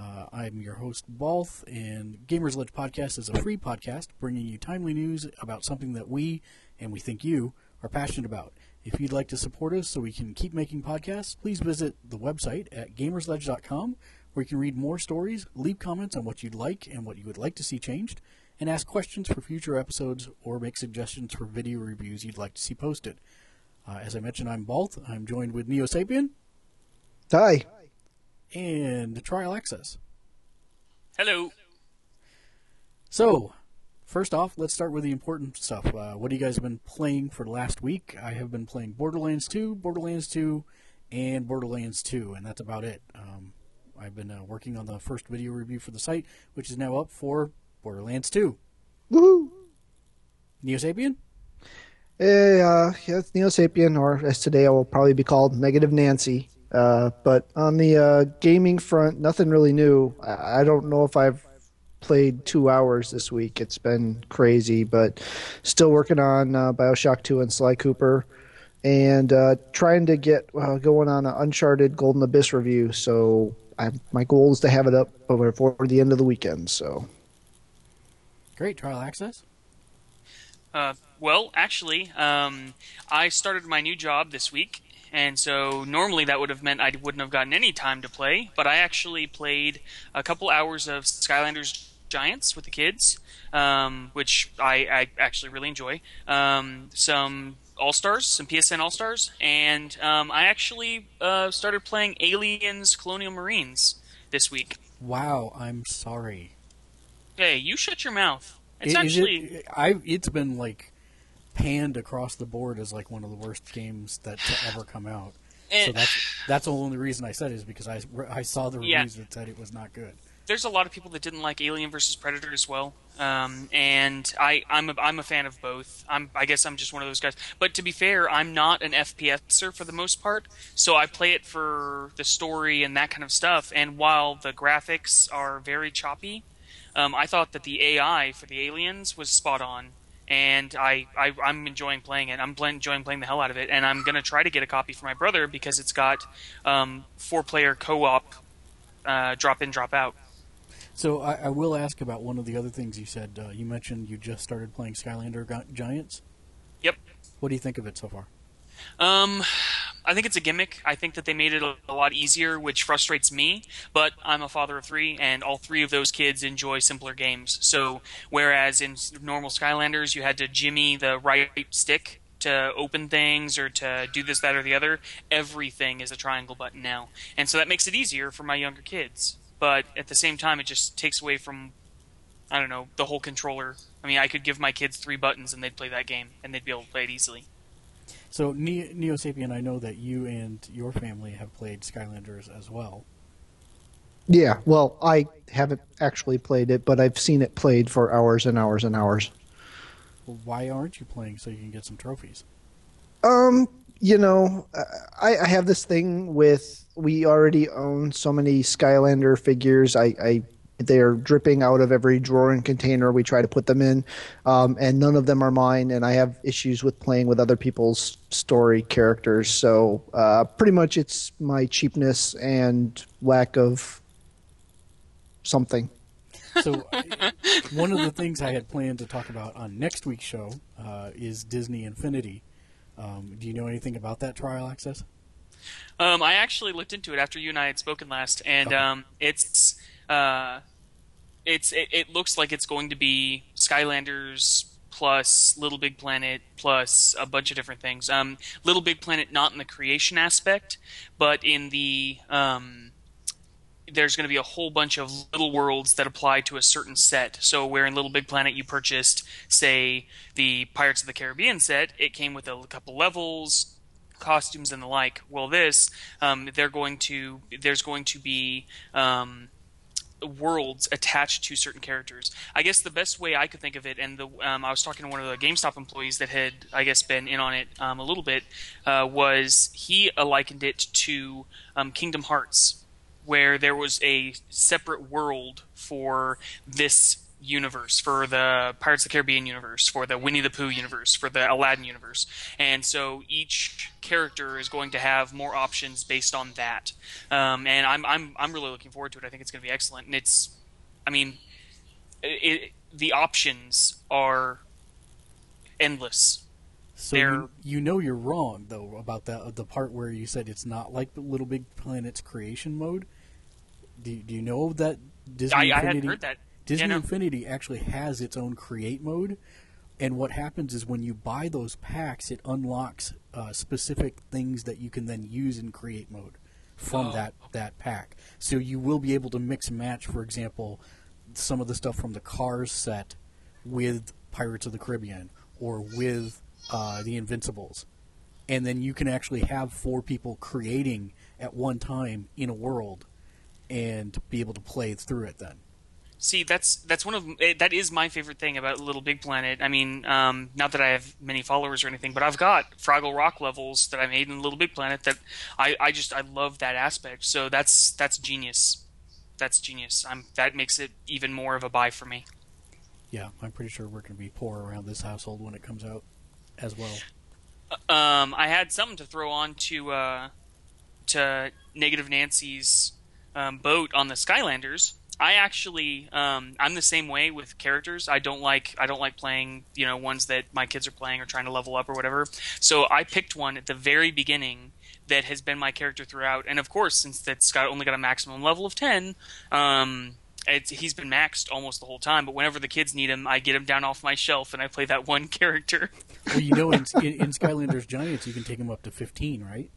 Uh, I'm your host, Balth, and Gamers Ledge Podcast is a free podcast bringing you timely news about something that we, and we think you, are passionate about. If you'd like to support us so we can keep making podcasts, please visit the website at gamersledge.com where you can read more stories, leave comments on what you'd like and what you would like to see changed, and ask questions for future episodes or make suggestions for video reviews you'd like to see posted. Uh, as I mentioned, I'm Balth. I'm joined with Neo Sapien Hi. And Trial Access. Hello. So, first off, let's start with the important stuff. Uh, what have you guys have been playing for the last week? I have been playing Borderlands 2, Borderlands 2, and Borderlands 2, and that's about it. Um, I've been uh, working on the first video review for the site, which is now up for Borderlands 2. Woohoo! Neo Sapien? Hey, uh, yeah, it's Neo Sapien, or as today I will probably be called Negative Nancy. Uh, but on the uh, gaming front, nothing really new. I, I don't know if I've played two hours this week. It's been crazy, but still working on uh, Bioshock 2 and Sly Cooper, and uh, trying to get uh, going on an Uncharted Golden Abyss review. So I, my goal is to have it up before the end of the weekend. So Great, Trial Access. Uh, well, actually, um, I started my new job this week, and so normally that would have meant I wouldn't have gotten any time to play. But I actually played a couple hours of Skylanders Giants with the kids, um, which I, I actually really enjoy. Um, some All Stars, some PSN All Stars, and um, I actually uh, started playing Aliens Colonial Marines this week. Wow, I'm sorry. Hey, you shut your mouth. It's Is actually. it, I, it's been like panned across the board as like one of the worst games that to ever come out. So that's that's the only reason I said it is because I, I saw the Yeah. reviews that said it was not good. there's a lot of people that didn't like Alien versus Predator as well, um, and I I'm a, I'm a fan of both. I'm I guess I'm just one of those guys. But to be fair, I'm not an FPSer for the most part, so I play it for the story and that kind of stuff. And while the graphics are very choppy, um, I thought that the AI for the aliens was spot on. And I, I, I'm enjoying playing it. I'm enjoying playing the hell out of it. And I'm going to try to get a copy for my brother because it's got um, four player co op uh, drop in, drop out. So I, I will ask about one of the other things you said. Uh, you mentioned you just started playing Skylander Gi- Giants. Yep. What do you think of it so far? Um, I think it's a gimmick. I think that they made it a, a lot easier, which frustrates me. But I'm a father of three, and all three of those kids enjoy simpler games. So whereas in normal Skylanders you had to jimmy the right stick to open things or to do this, that, or the other, everything is a triangle button now, and so that makes it easier for my younger kids. But at the same time, it just takes away from I don't know the whole controller. I mean, I could give my kids three buttons and they'd play that game, and they'd be able to play it easily. So ne- Neo Sapien, I know that you and your family have played Skylanders as well. yeah, well, I haven't actually played it, but I've seen it played for hours and hours and hours. Why aren't you playing so you can get some trophies? Um, you know, I, I have this thing with we already own so many Skylander figures. I, I they're dripping out of every drawer and container we try to put them in, um, and none of them are mine. And I have issues with playing with other people's story characters. So uh, pretty much, it's my cheapness and lack of something. So one of the things I had planned to talk about on next week's show uh, is Disney Infinity. Um, do you know anything about that trial access? Um, I actually looked into it after you and I had spoken last, and Okay. um, it's uh, it's it, it looks like it's going to be Skylanders plus Little Big Planet plus a bunch of different things. Um, Little Big Planet not in the creation aspect, but in the um, there's going to be a whole bunch of little worlds that apply to a certain set. So where in Little Big Planet you purchased, say, the Pirates of the Caribbean set, it came with a couple levels, costumes and the like. Well, this um, they're going to there's going to be um, worlds attached to certain characters. I guess the best way I could think of it, and the um, I was talking to one of the GameStop employees that had, I guess, been in on it um, a little bit, uh, was he likened it to um, Kingdom Hearts, where there was a separate world for this universe, for the Pirates of the Caribbean universe, for the Winnie the Pooh universe, for the Aladdin universe. And so each character is going to have more options based on that. Um, and I'm, I'm, I'm really looking forward to it. I think it's going to be excellent. And it's, I mean, it, the options are endless. So you, you, know you're wrong though about the the part where you said it's not like the Little Big Planet's creation mode. Do, do you know that Disney I, Infinity? I hadn't heard that. Disney yeah, no. Infinity actually has its own create mode, and what happens is when you buy those packs, it unlocks uh, specific things that you can then use in create mode from Oh. that that pack. So you will be able to mix and match, for example, some of the stuff from the Cars set with Pirates of the Caribbean or with uh, the Invincibles, and then you can actually have four people creating at one time in a world, and be able to play through it then. See, that's that's one of eh, that is my favorite thing about Little Big Planet. I mean, um, not that I have many followers or anything, but I've got Fraggle Rock levels that I made in Little Big Planet that I, I just I love that aspect. So that's that's genius. That's genius. I'm that makes it even more of a buy for me. Yeah, I'm pretty sure we're going to be poor around this household when it comes out as well. Um, I had something to throw on to uh, to Negative Nancy's um, boat on the Skylanders. I actually, um, I'm the same way with characters. I don't like, I don't like playing, you know, ones that my kids are playing or trying to level up or whatever. So I picked one at the very beginning that has been my character throughout. And of course, since that's got only got a maximum level of ten, um, he's been maxed almost the whole time. But whenever the kids need him, I get him down off my shelf and I play that one character. Well, you know, in, in, in Skylanders Giants, you can take him up to 15, right?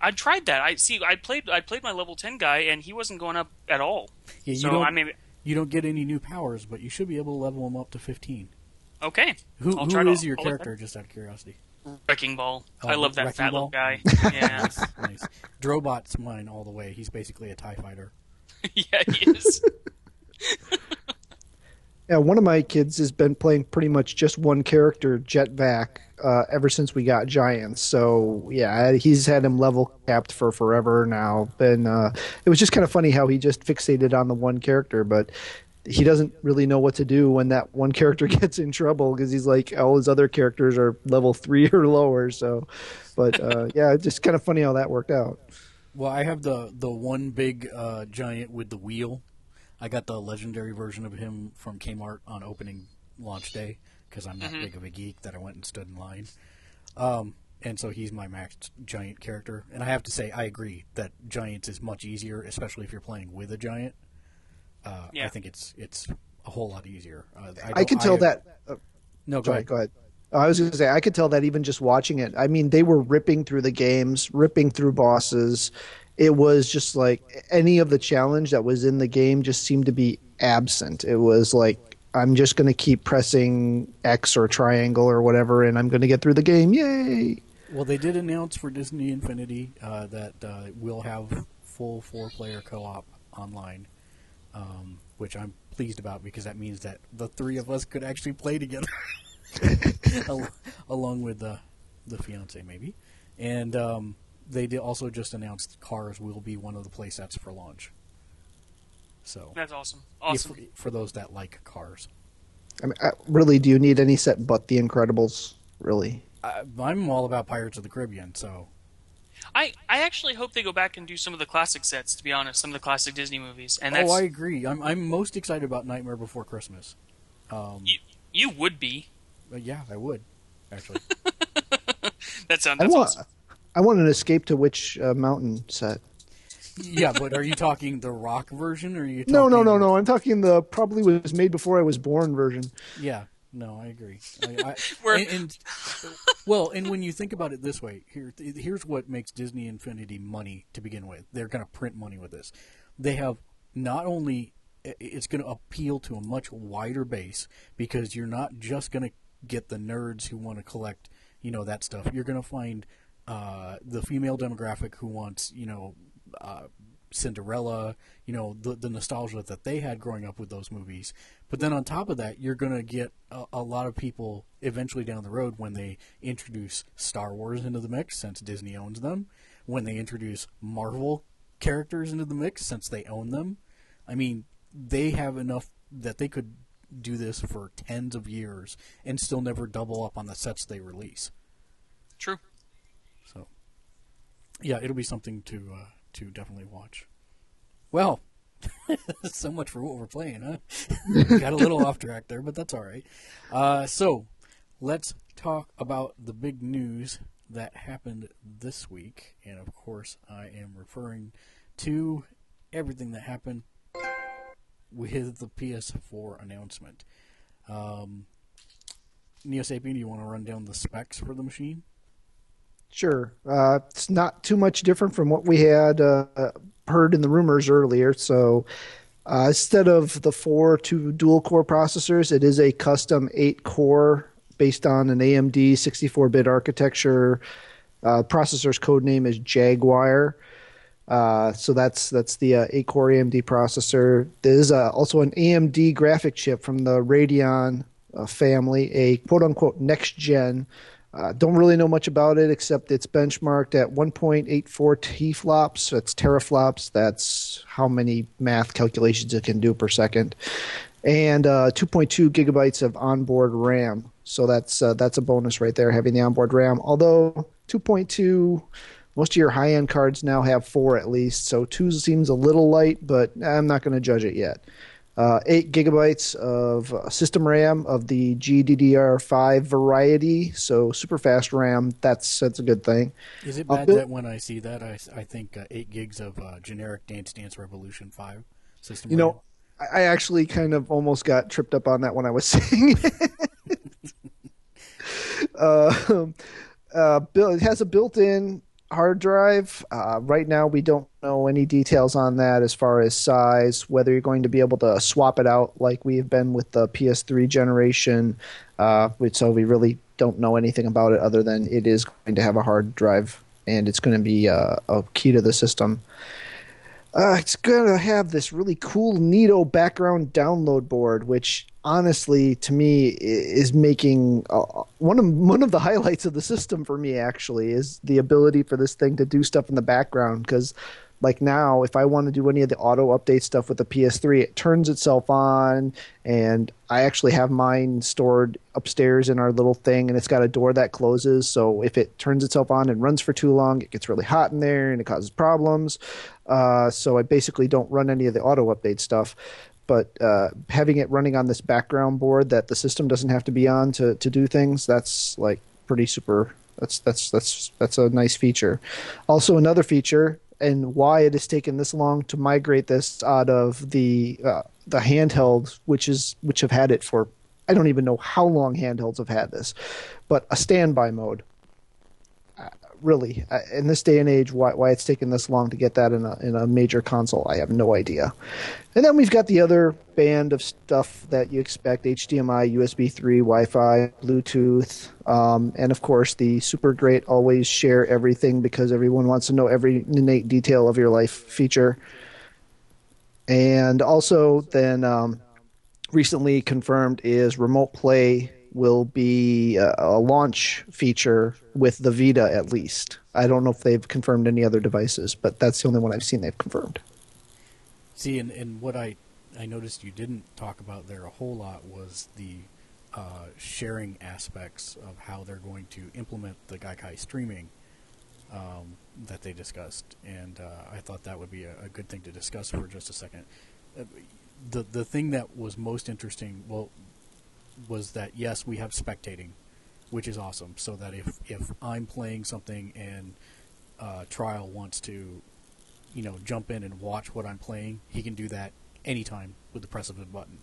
I tried that. I see. I played. I played my level ten guy, and he wasn't going up at all. Yeah, you so don't. I mean, you don't get any new powers, but you should be able to level him up to 15. okay. Who, I'll who try to- is your I'll character, just out of curiosity? Wrecking Ball. Oh, I love that fat little guy. Yeah, nice, nice. Drobot's mine all the way. He's basically a TIE fighter. yeah, he is. Yeah, one of my kids has been playing pretty much just one character, Jetvac, uh, ever since we got Giants. So yeah, he's had him level capped for forever now. And uh, it was just kind of funny how he just fixated on the one character, but he doesn't really know what to do when that one character gets in trouble because he's like all his other characters are level three or lower. So, but uh, yeah, it's just kind of funny how that worked out. Well, I have the the one big uh, giant with the wheel. I got the legendary version of him from Kmart on opening launch day because I'm that big of a geek that I went and stood in line. Um, and so he's my max giant character. And I have to say, I agree that giants is much easier, especially if you're playing with a giant. Uh, I think it's it's a whole lot easier. Uh, I don't- can tell that. Uh, No, go Sorry, ahead. go ahead. I was going to say I could tell that even just watching it. I mean, they were ripping through the games, ripping through bosses. It was just like any of the challenge that was in the game just seemed to be absent. It was like I'm just going to keep pressing X or triangle or whatever, and I'm going to get through the game. Yay! Well, they did announce for Disney Infinity uh, that uh, we'll have full four-player co-op online, um, which I'm pleased about because that means that the three of us could actually play together, along with the the fiance maybe. And um, they did also just announced Cars will be one of the play sets for launch. So, That's awesome. if- Awesome. for those that like Cars, I mean, uh, really, do you need any set but The Incredibles? Really? I, I'm all about Pirates of the Caribbean. So, I I actually hope they go back and do some of the classic sets. To be honest, some of the classic Disney movies, and that's oh, I agree. I'm I'm most excited about Nightmare Before Christmas. Um, you, you would be. But yeah, I would actually. That sounds. I That's want. awesome. I want an Escape to Witch uh, Mountain set. Yeah, but are you talking the rock version, or are you? Talking, No, no, no, no. I'm talking the probably was made before I was born version. Yeah, no, I agree. I, I, and, and well, and when you think about it this way, here, here's what makes Disney Infinity money to begin with. They're going to print money with this. They have not only it's going to appeal to a much wider base because you're not just going to get the nerds who want to collect, you know, that stuff. You're going to find uh, the female demographic who wants, you know, uh, Cinderella, you know, the, the nostalgia that they had growing up with those movies. But then on top of that, you're going to get a, a, lot of people eventually down the road when they introduce Star Wars into the mix, since Disney owns them, when they introduce Marvel characters into the mix, since they own them. I mean, they have enough that they could do this for tens of years and still never double up on the sets they release. True. So, yeah, it'll be something to uh, to definitely watch. Well, so much for what we're playing, huh? Got a little off track there, but that's all right. Uh, so, let's talk about the big news that happened this week, and of course, I am referring to everything that happened with the PS4 announcement. Um, Neo Sapien, do you want to run down the specs for the machine? Sure. Uh, it's not too much different from what we had uh, heard in the rumors earlier. So uh, instead of the four two dual core processors, it is a custom eight core based on an AMD 64 bit architecture. Uh, processor's code name is Jaguar. Uh, so that's that's the uh, eight core AMD processor. There is also an AMD graphic chip from the Radeon family, a quote unquote next gen uh, don't really know much about it except it's benchmarked at 1.84 TFLOPS. That's teraflops. That's how many math calculations it can do per second, and uh, 2.2 gigabytes of onboard RAM. So that's uh, that's a bonus right there, having the onboard RAM. Although 2.2, most of your high end cards now have four at least. So two seems a little light, but I'm not going to judge it yet uh, 8 gigabytes of uh, system RAM of the GDDR5 variety, so super fast RAM. That's that's a good thing. Is it bad that when I see that I, I think uh, 8 gigs of uh, generic Dance Dance Revolution 5 system? You RAM? know, I actually kind of almost got tripped up on that when I was saying it. uh, uh, it has a built-in hard drive. Uh, right now, we don't know any details on that as far as size, whether you're going to be able to swap it out like we have been with the PS3 generation. Uh, so we really don't know anything about it other than it is going to have a hard drive and it's going to be uh, a key to the system. Uh, it's going to have this really cool Neato background download board, which honestly, to me, is making uh, one of one of the highlights of the system for me. Actually, is the ability for this thing to do stuff in the background. Because, like now, if I want to do any of the auto update stuff with the PS3, it turns itself on, and I actually have mine stored upstairs in our little thing, and it's got a door that closes. So if it turns itself on and runs for too long, it gets really hot in there and it causes problems. Uh, so I basically don't run any of the auto update stuff but uh, having it running on this background board that the system doesn't have to be on to, to do things that's like pretty super that's that's that's that's a nice feature. Also another feature and why it has taken this long to migrate this out of the uh, the handheld which is which have had it for I don't even know how long handhelds have had this but a standby mode really uh, in this day and age why why it's taken this long to get that in a in a major console I have no idea. And then we've got the other band of stuff that you expect HDMI, USB 3, Wi Fi, Bluetooth, um, and of course the super great always share everything because everyone wants to know every innate detail of your life feature. And also, then um, recently confirmed is remote play will be a, launch feature with the Vita at least. I don't know if they've confirmed any other devices, but that's the only one I've seen they've confirmed. See, and, and what I I noticed you didn't talk about there a whole lot was the uh, sharing aspects of how they're going to implement the Gaikai streaming um, that they discussed, and uh, I thought that would be a, a, good thing to discuss for just a second. Uh, the the thing that was most interesting, well, was that yes, we have spectating, which is awesome. So that if if I'm playing something and uh, Trial wants to, you know, jump in and watch what I'm playing, he can do that anytime with the press of a button.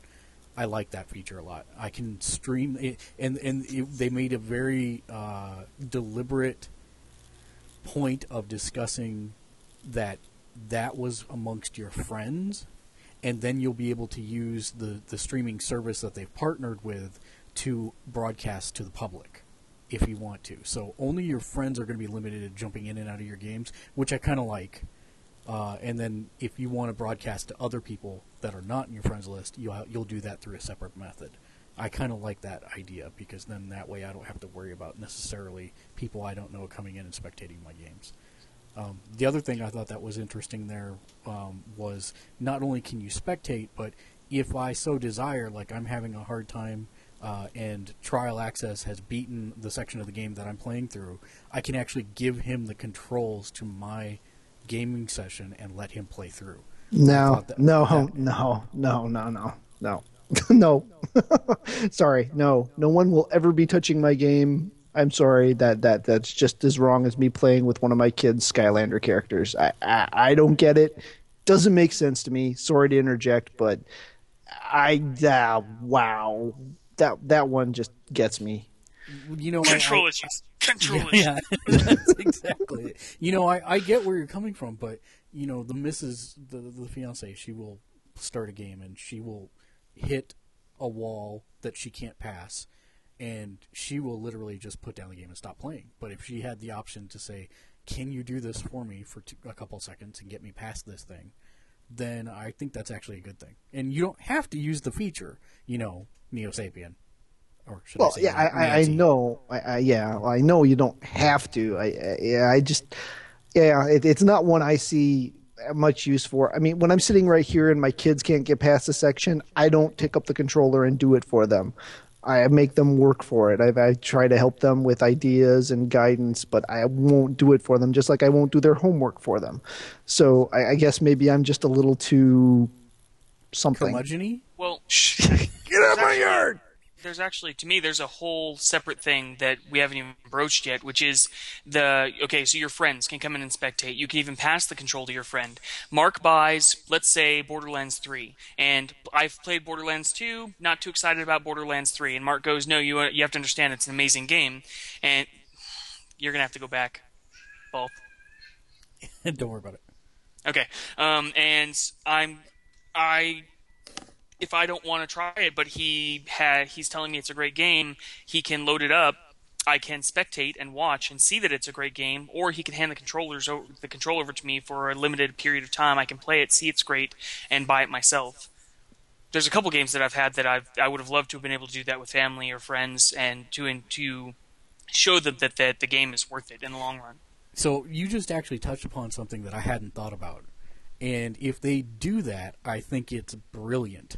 I like that feature a lot. I can stream it, and and it, they made a very uh, deliberate point of discussing that that was amongst your friends and then you'll be able to use the, the streaming service that they've partnered with to broadcast to the public if you want to. So only your friends are going to be limited to jumping in and out of your games, which I kind of like. Uh, and then if you want to broadcast to other people that are not in your friends list, you'll you'll do that through a separate method. I kind of like that idea because then that way I don't have to worry about necessarily people I don't know coming in and spectating my games. Um, the other thing I thought that was interesting there um, was not only can you spectate, but if I so desire, like I'm having a hard time uh, and trial access has beaten the section of the game that I'm playing through, I can actually give him the controls to my gaming session and let him play through. No, that- no, that- no, no, no, no, no, no. sorry, no, no one will ever be touching my game. I'm sorry that that that's just as wrong as me playing with one of my kids' Skylander characters. I I, I don't get it. Doesn't make sense to me. Sorry to interject, but I uh, wow that that one just gets me. You know, I- I- Control issues. Control issues. yeah, that's exactly it. You know, I, I get where you're coming from, but you know, the missus, the the fiance, she will start a game and she will hit a wall that she can't pass, and she will literally just put down the game and stop playing. But if she had the option to say, "Can you do this for me for two, a couple seconds and get me past this thing?" then I think that's actually a good thing. And you don't have to use the feature, you know, Neo Sapien. Or should Well, I say yeah, I, I, I know. I, I, yeah, I know you don't have to. I, I yeah, I just, yeah, it, it's not one I see much use for. I mean, when I'm sitting right here and my kids can't get past a section, I don't pick up the controller and do it for them. I make them work for it. I, I try to help them with ideas and guidance, but I won't do it for them. Just like I won't do their homework for them. So I, I guess maybe I'm just a little too something. Curmudgeon-y? Well, Get out of my yard! There's actually to me there's a whole separate thing that we haven't even broached yet which is the okay so your friends can come in and spectate. You can even pass the control to your friend. Mark buys let's say borderlands 3 and i've played borderlands 2 not too excited about borderlands 3 and mark goes no you you have to understand it's an amazing game. And you're gonna have to go back both Don't worry about it. Okay. Um, and I'm, I, if I don't want to try it, but he had, he's telling me it's a great game, he can load it up. I can spectate and watch and see that it's a great game, or he can hand the controllers o- the control over to me for a limited period of time. I can play it, see it's great, and buy it myself. There's a couple games that I've had that I've I would have loved to have been able to do that with family or friends, and to and to show them that that the game is worth it in the long run. So you just actually touched upon something that I hadn't thought about. And if they do that, I think it's brilliant.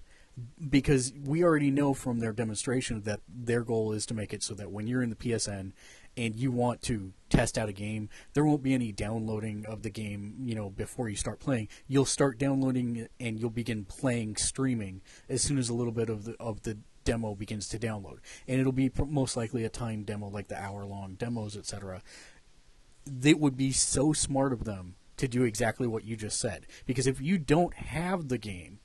Because we already know from their demonstration that their goal is to make it so that when you're in the PSN and you want to test out a game, there won't be any downloading of the game, you know, before you start playing. You'll start downloading and you'll begin playing streaming as soon as a little bit of the of the demo begins to download. And it'll be most likely a timed demo like the hour long demos, etc it would be so smart of them to do exactly what you just said. Because if you don't have the game,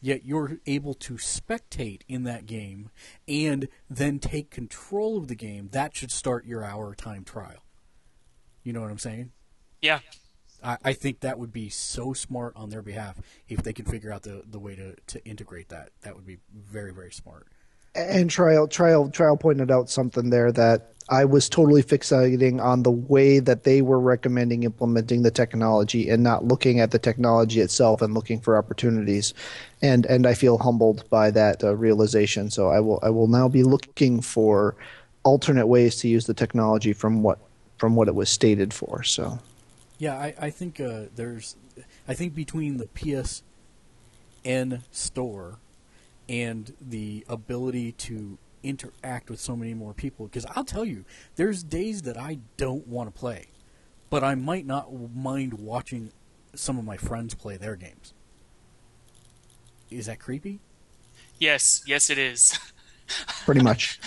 yet you're able to spectate in that game and then take control of the game, that should start your hour time trial. You know what I'm saying? Yeah, I, I think that would be so smart on their behalf if they can figure out the, the way to, to integrate that. That would be very, very smart. And trial trial trial pointed out something there that I was totally fixating on the way that they were recommending implementing the technology and not looking at the technology itself and looking for opportunities. And and I feel humbled by that uh, realization. So I will I will now be looking for alternate ways to use the technology from what from what it was stated for. So Yeah, I, I think uh, there's, I think between the PSN store and the ability to interact with so many more people, because I'll tell you, there's days that I don't want to play, but I might not mind watching some of my friends play their games. Is that creepy? yes, yes, it is. pretty much.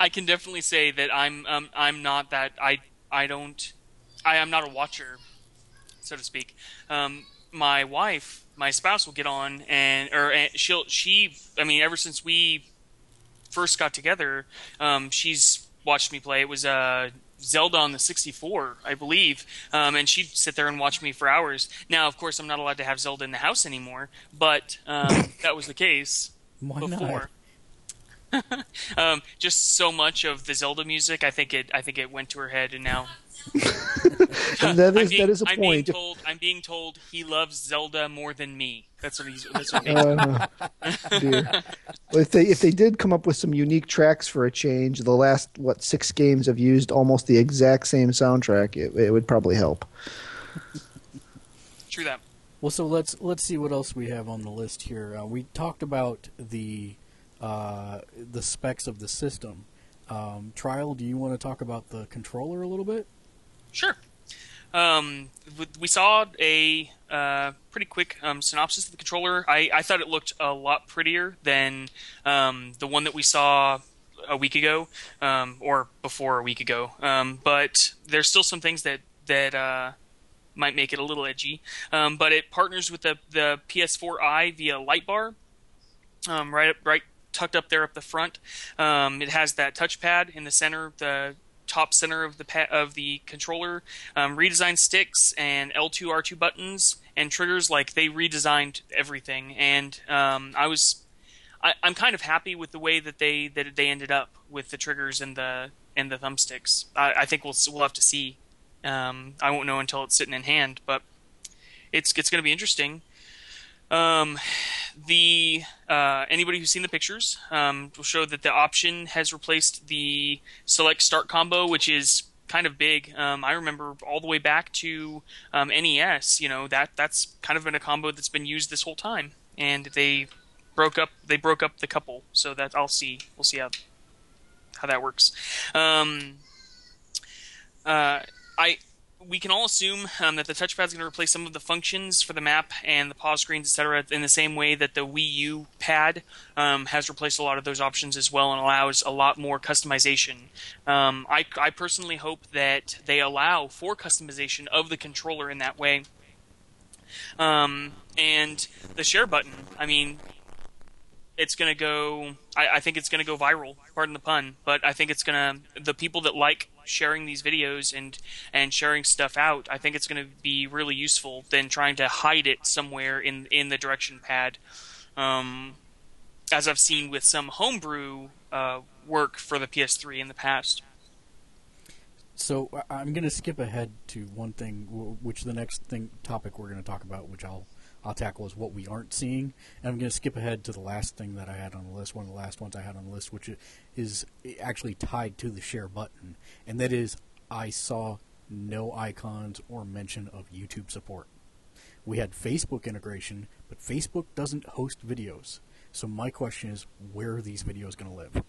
I can definitely say that I'm um, I'm not that I I don't I am not a watcher, so to speak. Um, my wife, my spouse, will get on and or and she'll she I mean ever since we first got together, um, she's watched me play. It was uh, Zelda on the 64, I believe, um, and she'd sit there and watch me for hours. Now, of course, I'm not allowed to have Zelda in the house anymore, but um, that was the case Why before. um, just so much of the Zelda music, I think it I think it went to her head, and now that being, that is a I'm point. Being told, I'm being told he loves Zelda more than me. That's what he's. That's what Uh, dear. Well, if they if they did come up with some unique tracks for a change, the last what six games have used almost the exact same soundtrack. It, it would probably help. True that. Well, so let's let's see what else we have on the list here. Uh, we talked about the uh, the specs of the system. Um, Trial, do you want to talk about the controller a little bit? Sure. Um, we saw a uh, pretty quick um, synopsis of the controller. I, I thought it looked a lot prettier than um, the one that we saw a week ago, um, or before a week ago. Um, but there's still some things that that uh, might make it a little edgy. Um, but it partners with the the PS4 Eye via Lightbar, um, right up, right tucked up there up the front. It has that touchpad in the center, the top center of the pa- of the controller, um, redesigned sticks and L2 R2 buttons and triggers. Like they redesigned everything, and um, I was I, I'm kind of happy with the way that they that they ended up with the triggers and the and the thumbsticks. I, I think we'll we'll have to see. Um, I won't know until it's sitting in hand, but it's it's going to be interesting. Um, the uh, anybody who's seen the pictures um, will show that the option has replaced the select start combo, which is kind of big. Um, I remember all the way back to um, NES. You know that that's kind of been a combo that's been used this whole time, and they broke up they broke up the couple. So that I'll see we'll see how how that works. Um, uh, I we can all assume um, that the touchpad is going to replace some of the functions for the map and the pause screens, etc., in the same way that the Wii U pad um, has replaced a lot of those options as well and allows a lot more customization. Um, I, I personally hope that they allow for customization of the controller in that way. Um, and the share button, I mean, it's to go. I, I think it's to go viral. Pardon the pun, but I think it's to. The people that like sharing these videos and and sharing stuff out, I think it's to be really useful than trying to hide it somewhere in in the direction pad. Um, as I've seen with some homebrew uh, work for the PS3 in the past. So I'm going to skip ahead to one thing, which the next thing topic we're going to talk about, which I'll I'll tackle is what we aren't seeing, and I'm going to skip ahead to the last thing that I had on the list, one of the last ones I had on the list, which is actually tied to the share button, and that is I saw no icons or mention of YouTube support. We had Facebook integration, but Facebook doesn't host videos. So my question is, where are these videos going to live?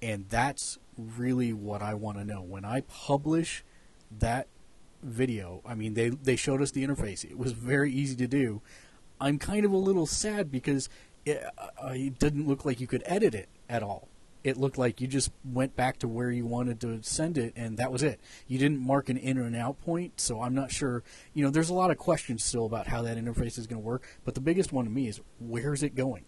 And that's really what I want to know. When I publish that video, I mean, they, they showed us the interface. It was very easy to do. I'm kind of a little sad because it, uh, it didn't look like you could edit it at all. It looked like you just went back to where you wanted to send it, and that was it. You didn't mark an in and out point, so I'm not sure. You know, there's a lot of questions still about how that interface is going to work, but the biggest one to me is where's it going?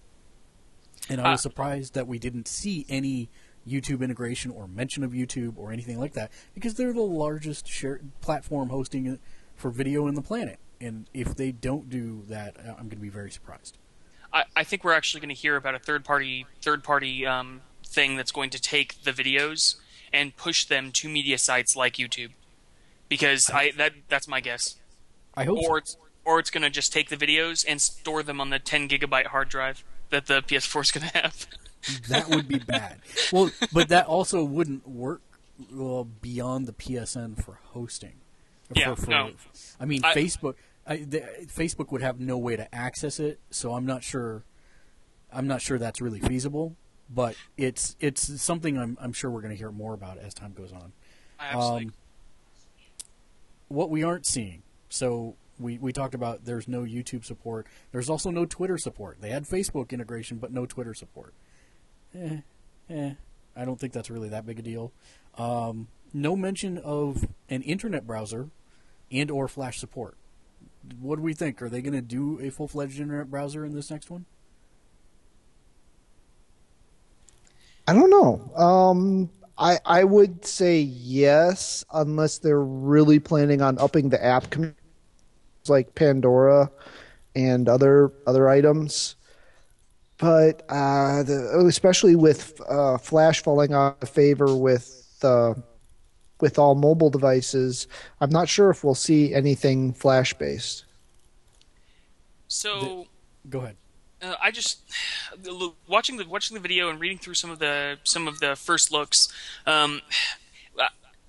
And I was Uh, surprised that we didn't see any YouTube integration or mention of YouTube or anything like that because they're the largest share platform hosting it for video in the planet. And if they don't do that, uh, I'm going to be very surprised. I, I think we're actually going to hear about a third party third party um, thing that's going to take the videos and push them to media sites like YouTube, because I that that's my guess. I hope so. Or it's or it's going to just take the videos and store them on the 10 gigabyte hard drive that the PS4 is going to have. that would be bad. Well, but that also wouldn't work well, beyond the PSN for hosting. Yeah, for, for- no. I mean, I- Facebook. I, the, Facebook would have no way to access it, so I'm not sure. I'm not sure that's really feasible, but it's it's something I'm I'm sure we're going to hear more about as time goes on. Absolutely Um, what we aren't seeing. So we, we talked about there's no YouTube support. There's also no Twitter support. They had Facebook integration, but no Twitter support. Eh, eh. I don't think that's really that big a deal. Um, no mention of an internet browser and or Flash support. What do we think? Are they going to do a full fledged internet browser in this next one? I don't know. Um, I I would say yes, unless they're really planning on upping the app like Pandora and other other items. But uh, the, especially with uh, Flash falling out of favor with uh, with all mobile devices, I'm not sure if we'll see anything flash based. So Go ahead. uh, I just watching the watching the video and reading through some of the some of the first looks. Um,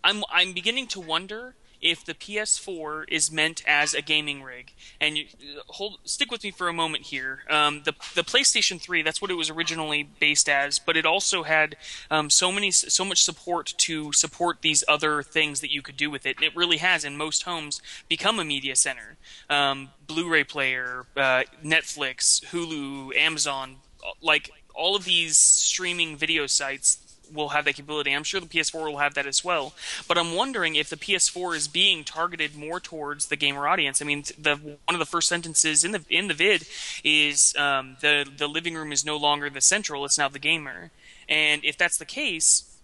I'm I'm beginning to wonder if the PS4 is meant as a gaming rig. And you, hold stick with me for a moment here. Um, the the PlayStation 3 that's what it was originally based as, but it also had um, so many so much support to support these other things that you could do with it. It really has in most homes become a media center. Um, Blu-ray player, uh, Netflix, Hulu, Amazon, like all of these streaming video sites will have that capability. I'm sure the PS4 will have that as well. But I'm wondering if the PS4 is being targeted more towards the gamer audience. I mean, the one of the first sentences in the in the vid is um, the the living room is no longer the central; it's now the gamer. And if that's the case,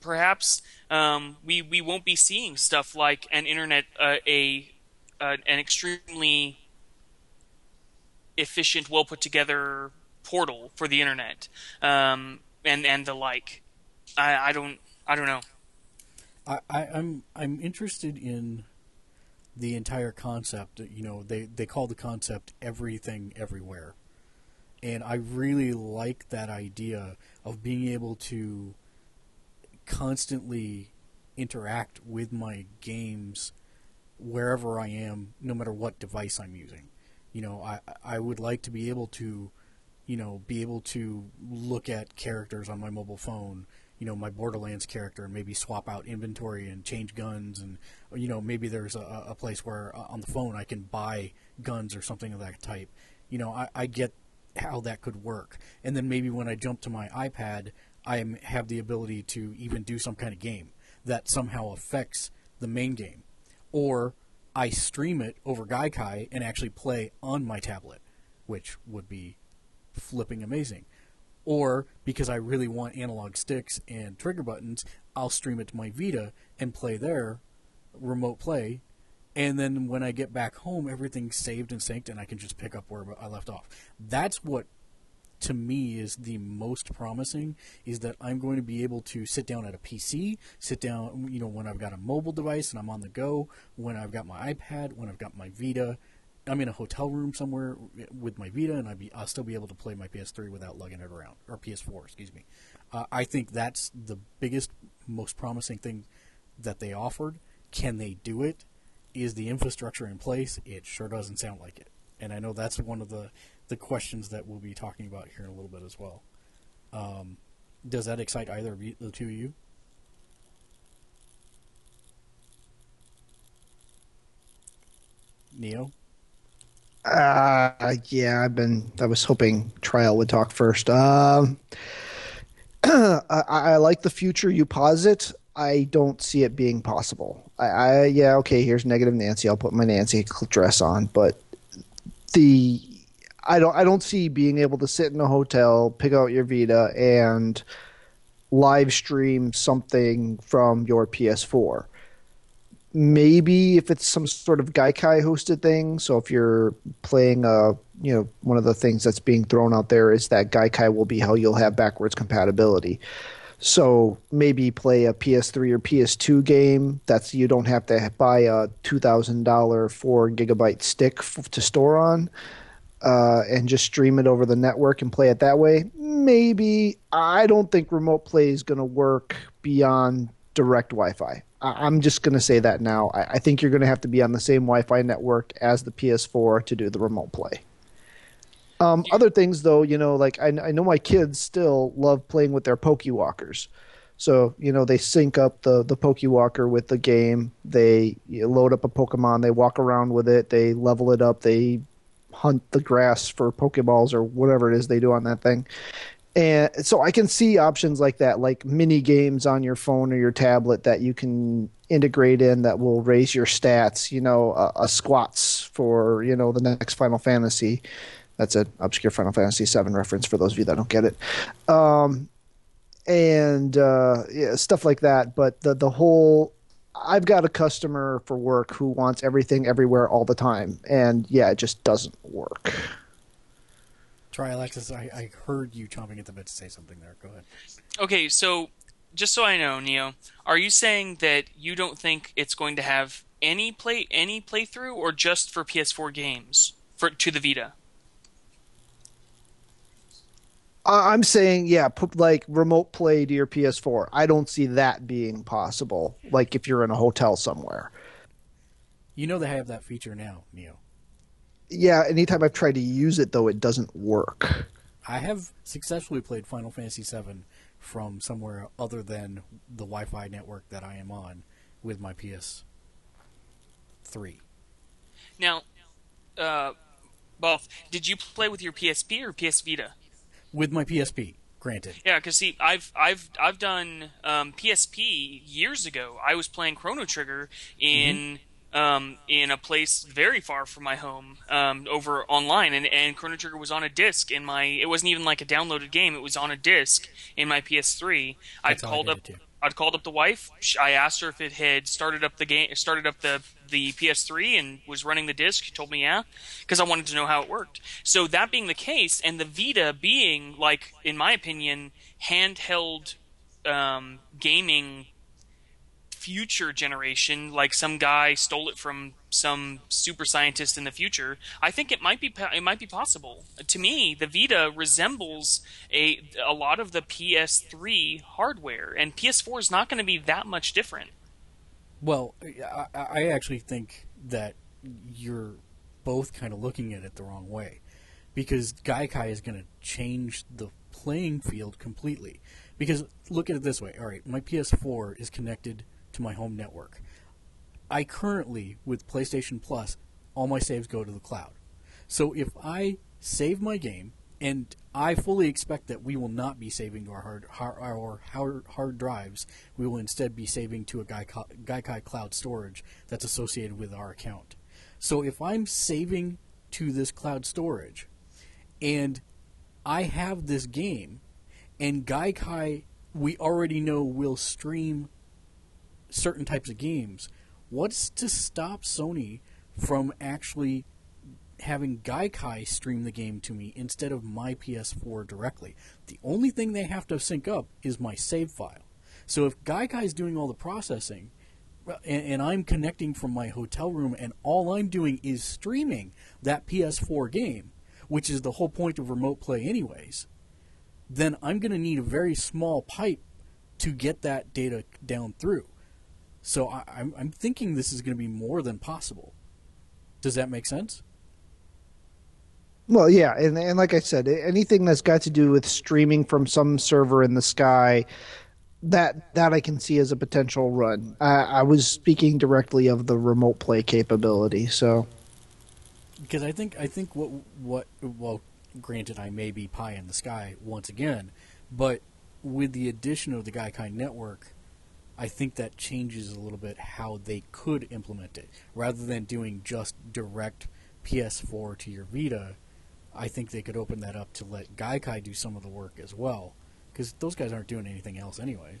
perhaps um, we we won't be seeing stuff like an internet uh, a uh, an extremely efficient, well put together portal for the internet, um, and and the like. I, I don't I don't know. I, I, I'm I'm interested in the entire concept. You know, they they call the concept everything everywhere, and I really like that idea of being able to constantly interact with my games wherever I am, no matter what device I'm using. You know, I I would like to be able to, you know, be able to look at characters on my mobile phone you know my Borderlands character and maybe swap out inventory and change guns and you know maybe there's a, a place where uh, on the phone I can buy guns or something of that type. You know I, I get how that could work, and then maybe when I jump to my iPad, I have the ability to even do some kind of game that somehow affects the main game, or I stream it over Gaikai and actually play on my tablet, which would be flipping amazing or because I really want analog sticks and trigger buttons, I'll stream it to my Vita and play there, remote play, and then when I get back home, everything's saved and synced, and I can just pick up where I left off. That's what to me is the most promising is that I'm going to be able to sit down at a PC, sit down, you know, when I've got a mobile device and I'm on the go, when I've got my iPad, when I've got my Vita, I'm in a hotel room somewhere with my Vita, and I'd be, I'll still be able to play my PS3 without lugging it around, or PS4, excuse me. Uh, I think that's the biggest, most promising thing that they offered. Can they do it? Is the infrastructure in place? It sure doesn't sound like it. And I know that's one of the, the questions that we'll be talking about here in a little bit as well. Um, does that excite either of you, the two of you? Neo? Uh, yeah, I've been. I was hoping Trial would talk first. Um, I, I like the future you posit. I don't see it being possible. I, I yeah, okay. Here's negative Nancy. I'll put my Nancy dress on, but the I don't I don't see being able to sit in a hotel, pick out your Vita, and live stream something from your PS4 maybe if it's some sort of Gaikai hosted thing. So if you're playing a, you know, one of the things that's being thrown out there is that Gaikai will be how you'll have backwards compatibility. So maybe play a PS3 or PS2 game. That's you don't have to buy a two thousand dollar four gigabyte stick f- to store on, uh, and just stream it over the network and play it that way. Maybe I don't think remote play is going to work beyond direct Wi-Fi. I'm just going to say that now. I, I think you're going to have to be on the same Wi-Fi network as the PS4 to do the remote play. Um. Other things, though, you know, like I, I know my kids still love playing with their Pokewalkers. So you know they sync up the the Pokewalker with the game. They load up a Pokemon. They walk around with it. They level it up. They hunt the grass for Pokeballs or whatever it is they do on that thing. And so I can see options like that, like mini games on your phone or your tablet that you can integrate in that will raise your stats. You know, a, a squats for you know the next Final Fantasy. That's an obscure Final Fantasy VII reference for those of you that don't get it. Um, and uh, yeah, stuff like that. But the the whole I've got a customer for work who wants everything everywhere all the time, and yeah, it just doesn't work. Trial Access. I, I heard you chomping at the bit to say something there. Go ahead. Okay, so just so I know, Neo, are you saying that you don't think it's going to have any play any playthrough, or just for PS4 games for to the Vita? I- I'm saying, yeah, put like remote play to your PS4. I don't see that being possible. Like if you're in a hotel somewhere. You know they have that feature now, Neo. Yeah, anytime I've tried to use it though, it doesn't work. I have successfully played Final Fantasy VII from somewhere other than the Wi-Fi network that I am on with my PS3. Now, uh, both. Did you play with your PSP or PS Vita? With my PSP, granted. Yeah, because see, I've I've I've done um, PSP years ago. I was playing Chrono Trigger in um, in a place very far from my home um, over online, and, and Chrono Trigger was on a disc in my. It wasn't even like a downloaded game; it was on a disc in my PS3. I'd That's I called up. too. I'd called up the wife. I asked her if it had started up the game, started up the the PS3, and was running the disc. She told me yeah, because I wanted to know how it worked. So that being the case, and the Vita being like, in my opinion, handheld um, gaming future generation, like some guy stole it from some super scientist in the future. I think it might be it might be possible. To me, the Vita resembles a a lot of the PS3 hardware, and PS4 is not going to be that much different. Well, I, I actually think that you're both kind of looking at it the wrong way, because Gaikai is going to change the playing field completely. Because look at it this way: all right, my PS4 is connected to my home network. I currently, with PlayStation Plus, all my saves go to the cloud. So if I save my game, and I fully expect that we will not be saving to our hard, our hard, hard drives, we will instead be saving to a Gaikai, Gaikai cloud storage that's associated with our account. So if I'm saving to this cloud storage, and I have this game, and Gaikai, we already know will stream certain types of games. What's to stop Sony from actually having Gaikai stream the game to me instead of my PS4 directly? The only thing they have to sync up is my save file. So if Gaikai is doing all the processing, and, and I'm connecting from my hotel room, and all I'm doing is streaming that PS4 game, which is the whole point of remote play, anyways, then I'm going to need a very small pipe to get that data down through. So I, I'm, I'm thinking this is going to be more than possible. Does that make sense? Well, yeah, and and like I said, anything that's got to do with streaming from some server in the sky, that that I can see as a potential run. I, I was speaking directly of the remote play capability. So Because I think I think what what well, granted I may be pie in the sky once again, but with the addition of the Gaikai network, I think that changes a little bit how they could implement it. Rather than doing just direct PS4 to your Vita, I think they could open that up to let Gaikai do some of the work as well. Because those guys aren't doing anything else, anyways.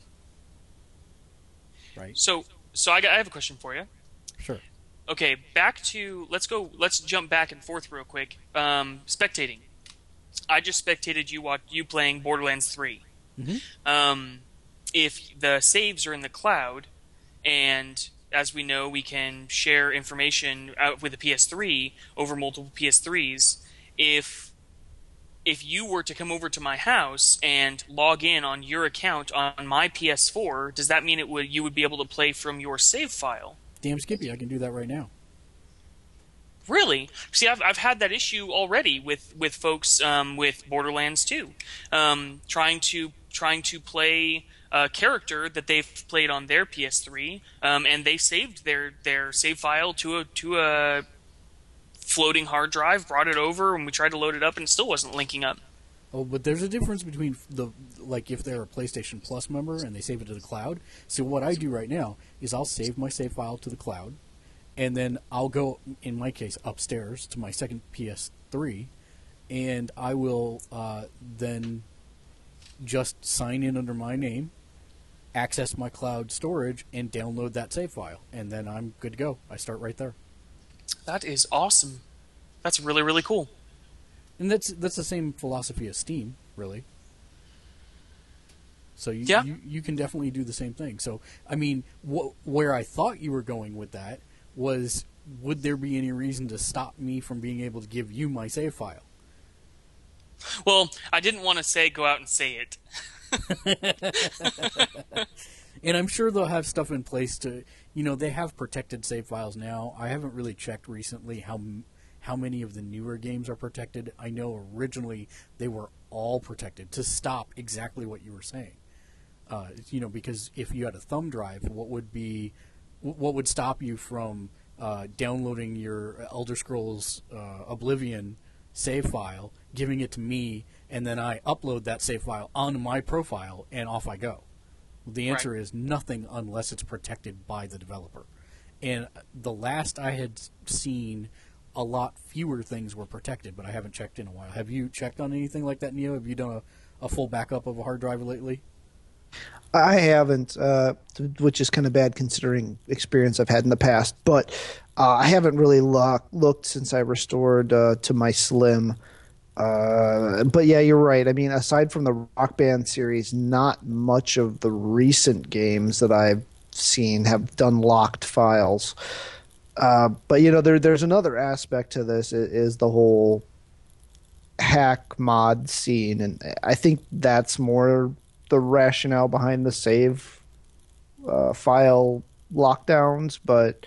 Right? So, so I, got, I have a question for you. Sure. Okay, back to let's go. Let's jump back and forth real quick. Um, spectating. I just spectated you watch you playing Borderlands 3 Mhm. Um, if the saves are in the cloud, and as we know, we can share information out with the PS3 over multiple PS3s. If if you were to come over to my house and log in on your account on my PS4, does that mean it would you would be able to play from your save file? Damn Skippy, I can do that right now. Really? See, I've I've had that issue already with with folks um, with Borderlands 2, um, trying to trying to play a character that they've played on their PS3, um, and they saved their their save file to a to a floating hard drive, brought it over, and we tried to load it up, and it still wasn't linking up. Oh, but there's a difference between the like if they're a PlayStation Plus member and they save it to the cloud. So what I do right now is I'll save my save file to the cloud, and then I'll go in my case upstairs to my second PS3, and I will uh, then just sign in under my name, access my cloud storage, and download that save file, and then I'm good to go. I start right there. That is awesome. That's really really cool. And that's that's the same philosophy as Steam, really. So you, Yeah. you you can definitely do the same thing. So I mean, wh- where I thought you were going with that was, would there be any reason to stop me from being able to give you my save file? Well, I didn't want to say go out and say it. And I'm sure they'll have stuff in place to, you know, they have protected save files now. I haven't really checked recently how how many of the newer games are protected. I know originally they were all protected to stop exactly what you were saying. Uh, you know, because if you had a thumb drive, what would be what would stop you from uh, downloading your Elder Scrolls uh, Oblivion save file, giving it to me, and then I upload that save file on my profile, and off I go. The answer is nothing unless it's protected by the developer. And the last I had seen, a lot fewer things were protected, but I haven't checked in a while. Have you checked on anything like that, Neo? Have you done a, a full backup of a hard drive lately? I haven't, uh, which is kind of bad considering experience I've had in the past. But uh, I haven't really look, looked since I restored uh, to my Slim. Uh, but yeah, you're right. I mean, aside from the Rock Band series, not much of the recent games that I've seen have done locked files. Uh, but you know, there there's another aspect to this is, is the whole hack mod scene, and I think that's more the rationale behind the save uh, file lockdowns, but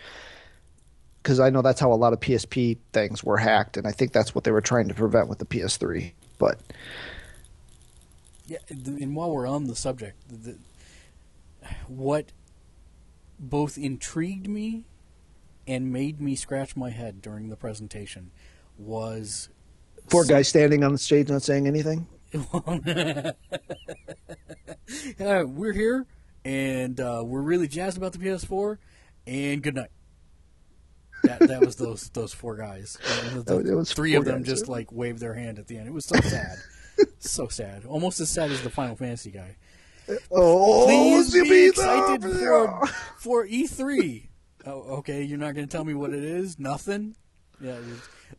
because I know that's how a lot of PSP things were hacked, and I think that's what they were trying to prevent with the PS3. But Yeah, and while we're on the subject, the, what both intrigued me and made me scratch my head during the presentation was poor guy standing on the stage not saying anything. uh, we're here and uh, we're really jazzed about the PS4 and good night. That, that was those those four guys. The- It oh, was three of them guys, just yeah. like waved their hand at the end. It was so sad, so sad, almost as sad as the Final Fantasy guy. Oh, Please be excited for for E3. Oh, okay, you're not going to tell me what it is. Nothing. Yeah.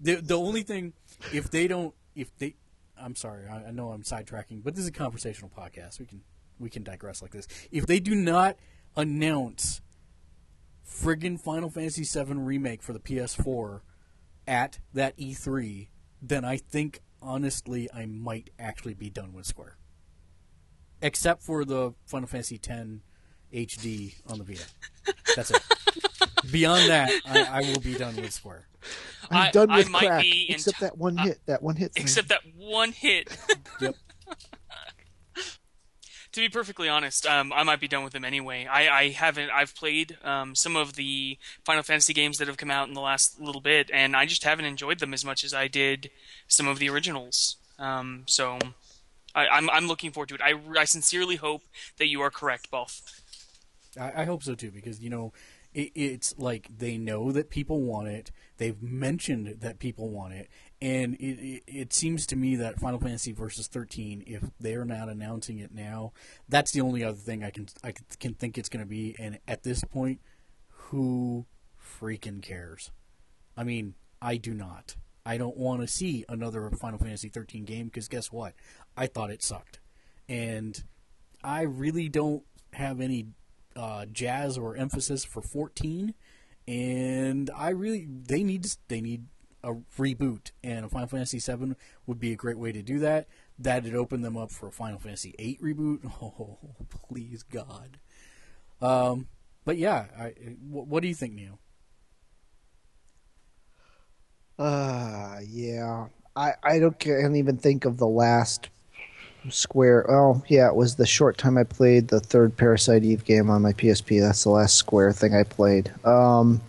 The the only thing, if they don't, if they, I'm sorry, I, I know I'm sidetracking, but this is a conversational podcast. We can we can digress like this. If they do not announce friggin' Final Fantasy VII remake for the PS4 at that E3, then I think honestly I might actually be done with Square except for the Final Fantasy X HD on the Vita. That's it. Beyond that, I, I will be done with Square. I'm I- done I with might crack, be except t- that one hit. That one hit. thing. Except that one hit. Yep. To be perfectly honest, um, I might be done with them anyway. I, I haven't. I've played um, some of the Final Fantasy games that have come out in the last little bit, and I just haven't enjoyed them as much as I did some of the originals. Um, so I, I'm I'm looking forward to it. I, I sincerely hope that you are correct, Both. I, I hope so too, because you know, it, it's like they know that people want it. They've mentioned that people want it, and it, it, it seems to me that Final Fantasy Versus 13, if they're not announcing it now, that's the only other thing I can I can- think it's going to be. And at this point, who freaking cares? I mean, I do not. I don't want to see another Final Fantasy 13 game because guess what? I thought it sucked, and I really don't have any uh, jazz or emphasis for 14, and I really they need they need a reboot, and a Final Fantasy 7 would be a great way to do that. That'd open them up for a Final Fantasy 8 reboot. Oh, please God. Um, but yeah, I, what, what do you think, Neil? Uh, yeah. I, I don't can't even think of the last Square. Oh, yeah, it was the short time I played the third Parasite Eve game on my PSP. That's the last Square thing I played. Um,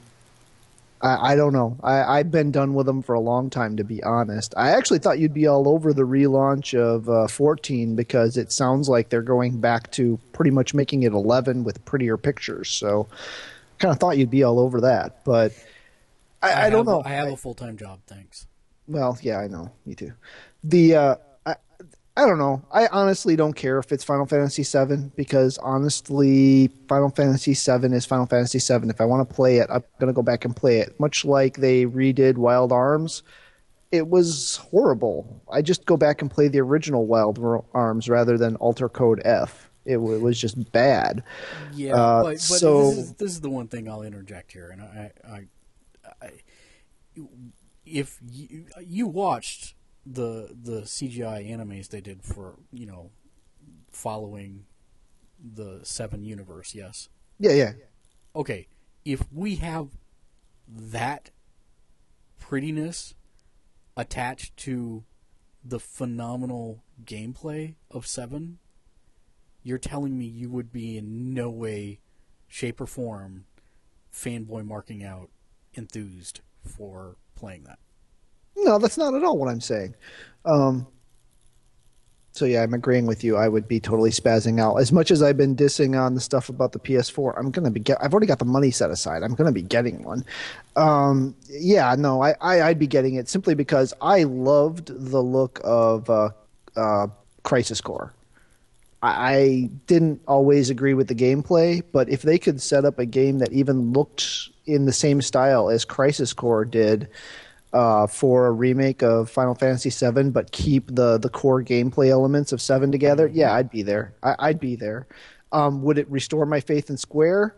I, I don't know. I, I've been done with them for a long time, to be honest. I actually thought you'd be all over the relaunch of uh, 14 because it sounds like they're going back to pretty much making it 11 with prettier pictures. So, kind of thought you'd be all over that, but I, I, don't have- know. I have a full time job, thanks. Well, yeah, I know. Me too. The uh, I, don't know. I honestly don't care if it's Final Fantasy VII because honestly, Final Fantasy VII is Final Fantasy VII. If I want to play it, I'm gonna go back and play it. Much like they redid Wild Arms, it was horrible. I just go back and play the original Wild Arms rather than Alter Code F. It, w- was just bad. Yeah, Uh, but, but so- this, is, this is the one thing I'll interject here, and I, I, I if you, you watched the the CGI animes they did for you know following the Seven universe, yes. Yeah, yeah. Okay, if we have that prettiness attached to the phenomenal gameplay of Seven, you're telling me you would be in no way, shape, or form fanboy marking out enthused for playing that. No, that's not at all what I'm saying. Um, so yeah, I'm agreeing with you. I would be totally spazzing out. As much as I've been dissing on the stuff about the PS4, I'm gonna be. Get, I've already got the money set aside. I'm gonna be getting one. Um, yeah, no, I, I I'd be getting it simply because I loved the look of uh, uh, Crisis Core. I I didn't always agree with the gameplay, but if they could set up a game that even looked in the same style as Crisis Core did uh, for a remake of Final Fantasy VII, but keep the the core gameplay elements of Seven together, yeah, I'd be there. I, I'd be there. Um, would it restore my faith in Square?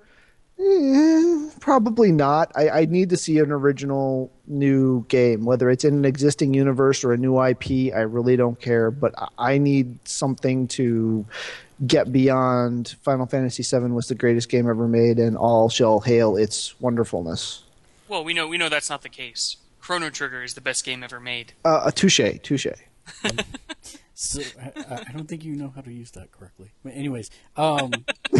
Eh, probably not. I, I need to see an original new game, whether it's in an existing universe or a new IP. I really don't care, but I- I need something to get beyond Final Fantasy VII was the greatest game ever made, and all shall hail its wonderfulness. Well, we know we know that's not the case. Chrono Trigger is the best game ever made. Uh, a touche, touche. So I, I don't think you know how to use that correctly. But anyways, um,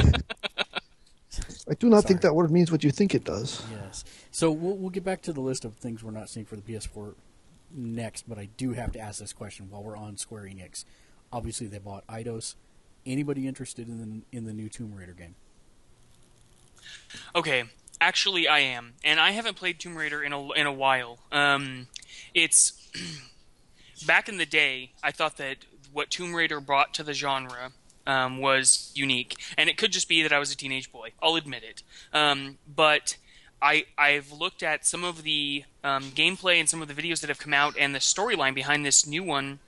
I do not think that word means what you think it does. Yes. So we'll, we'll get back to the list of things we're not seeing for the PS4 next, but I do have to ask this question while we're on Square Enix. Obviously, they bought Eidos. Anybody interested in the, in the new Tomb Raider game? Okay, actually, I am, and I haven't played Tomb Raider in a in a while. Um, it's back in the day. I thought that what Tomb Raider brought to the genre um, was unique, and it could just be that I was a teenage boy. I'll admit it. Um, but I I've looked at some of the um, gameplay and some of the videos that have come out, and the storyline behind this new one,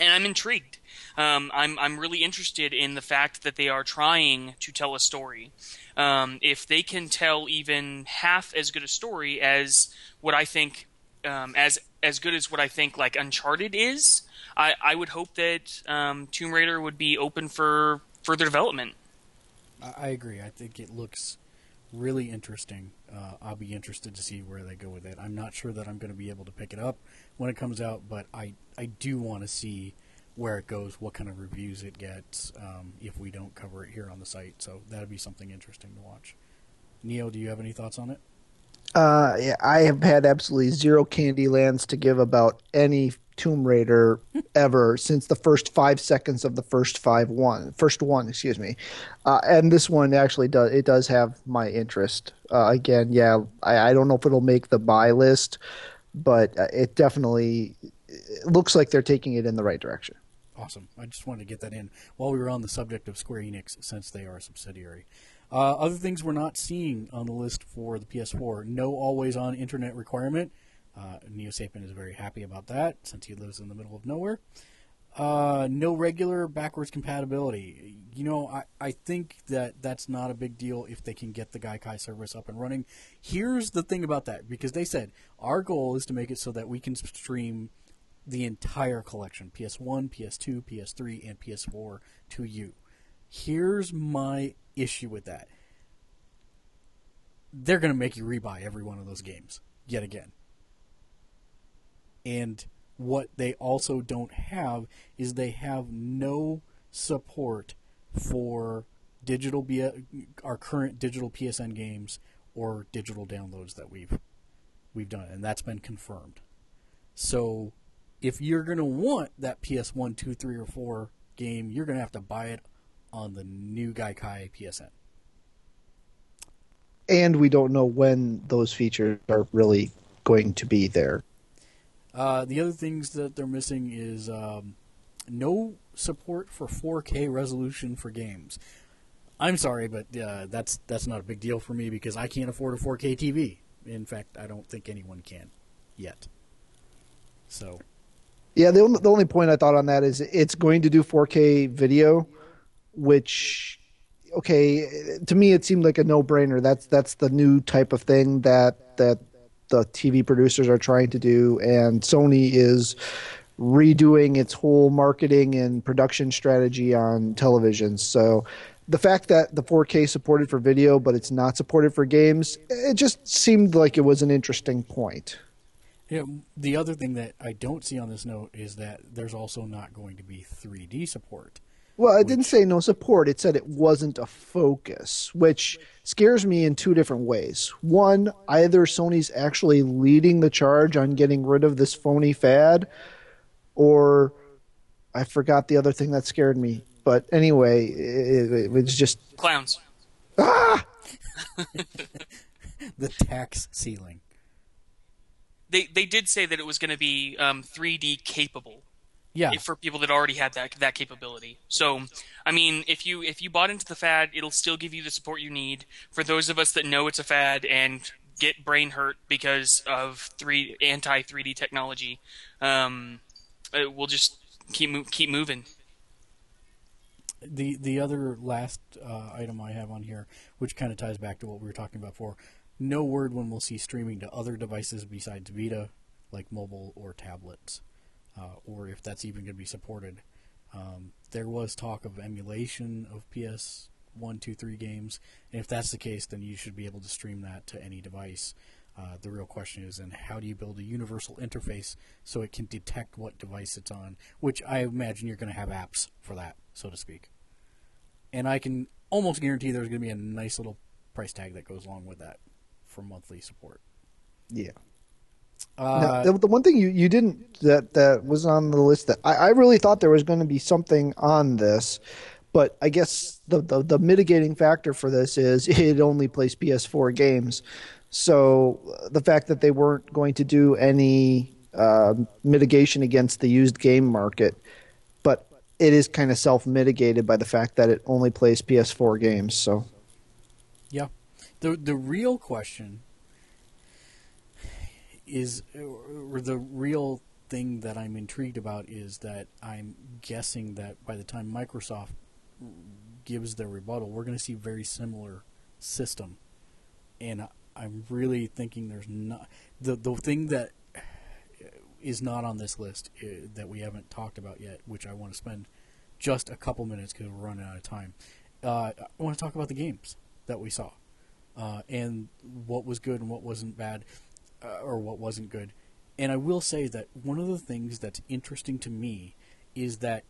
and I'm intrigued. Um, I'm I'm really interested in the fact that they are trying to tell a story. Um, if they can tell even half as good a story as what I think, um, as as good as what I think like Uncharted is, I, I would hope that um, Tomb Raider would be open for further development. I, agree. I think it looks really interesting. Uh, I'll be interested to see where they go with it. I'm not sure that I'm going to be able to pick it up when it comes out, but I, I do want to see where it goes, what kind of reviews it gets, um, if we don't cover it here on the site. So that'd be something interesting to watch. Neil, do you have any thoughts on it? Uh, yeah, I have had absolutely zero candy lands to give about any Tomb Raider ever since the first five seconds of the first five one, first one, excuse me. Uh, and this one actually does it does have my interest. Uh, again, yeah, I, I don't know if it'll make the buy list, but uh, it definitely it looks like they're taking it in the right direction. Awesome. I just wanted to get that in while we were on the subject of Square Enix, since they are a subsidiary. Uh, other things we're not seeing on the list for the PS4: no always-on internet requirement. Uh, Neo Sapien is very happy about that, since he lives in the middle of nowhere. Uh, no regular backwards compatibility. You know, I, I think that that's not a big deal if they can get the Gaikai service up and running. Here's the thing about that, because they said our goal is to make it so that we can stream the entire collection PS1, PS2, PS3, and PS4 to you. Here's my issue with that. They're going to make you rebuy every one of those games yet again. And what they also don't have is they have no support for digital our current digital PSN games or digital downloads that we've we've done and that's been confirmed. So if you're going to want that PS1, 2, 3 or 4 game, you're going to have to buy it on the new Gaikai PSN. And we don't know when those features are really going to be there. Uh, the other things that they're missing is um, no support for 4K resolution for games. I'm sorry, but uh, that's that's not a big deal for me because I can't afford a 4K TV. In fact, I don't think anyone can yet. So, Yeah, the only, the only point I thought on that is it's going to do 4K video which okay, to me it seemed like a no-brainer. That's that's the new type of thing that that the TV producers are trying to do, and Sony is redoing its whole marketing and production strategy on television. So the fact that the 4K supported for video, but it's not supported for games, it just seemed like it was an interesting point. Yeah, the other thing that I don't see on this note is that there's also not going to be 3D support. Well, it didn't say no support. It said it wasn't a focus, which scares me in two different ways. One, either Sony's actually leading the charge on getting rid of this phony fad, or I forgot the other thing that scared me. But anyway, it, it was just Clowns. ah. The tax ceiling. They they did say that it was going to be um, 3D capable Yeah, for people that already had that that capability. So, I mean, if you if you bought into the fad, it'll still give you the support you need. For those of us that know it's a fad and get brain hurt because of three anti 3D technology, um, uh, we'll just keep mo- keep moving. the the other last uh, item I have on here, which kind of ties back to what we were talking about before. No word when we'll see streaming to other devices besides Vita, like mobile or tablets, uh, or if that's even going to be supported. Um, there was talk of emulation of PS one, two, three games, and if that's the case, then you should be able to stream that to any device. Uh, the real question is, and how do you build a universal interface so it can detect what device it's on? Which I imagine you're going to have apps for that, so to speak and I can almost guarantee there's going to be a nice little price tag that goes along with that for monthly support. Yeah. Uh, Now, the, the one thing you, you didn't that that was on the list that I, I really thought there was going to be something on this, but I guess the, the the mitigating factor for this is it only plays PS4 games, so uh, the fact that they weren't going to do any uh, mitigation against the used game market, but it is kind of self mitigated by the fact that it only plays PS4 games. So yeah, the the real question is, or the real thing that I'm intrigued about is that I'm guessing that by the time Microsoft gives their rebuttal, we're going to see very similar system, and I'm really thinking there's not the the thing that is not on this list uh, that we haven't talked about yet, which I want to spend just a couple minutes because we're running out of time. Uh, I want to talk about the games that we saw uh, and what was good and what wasn't bad uh, or what wasn't good. And I will say that one of the things that's interesting to me is that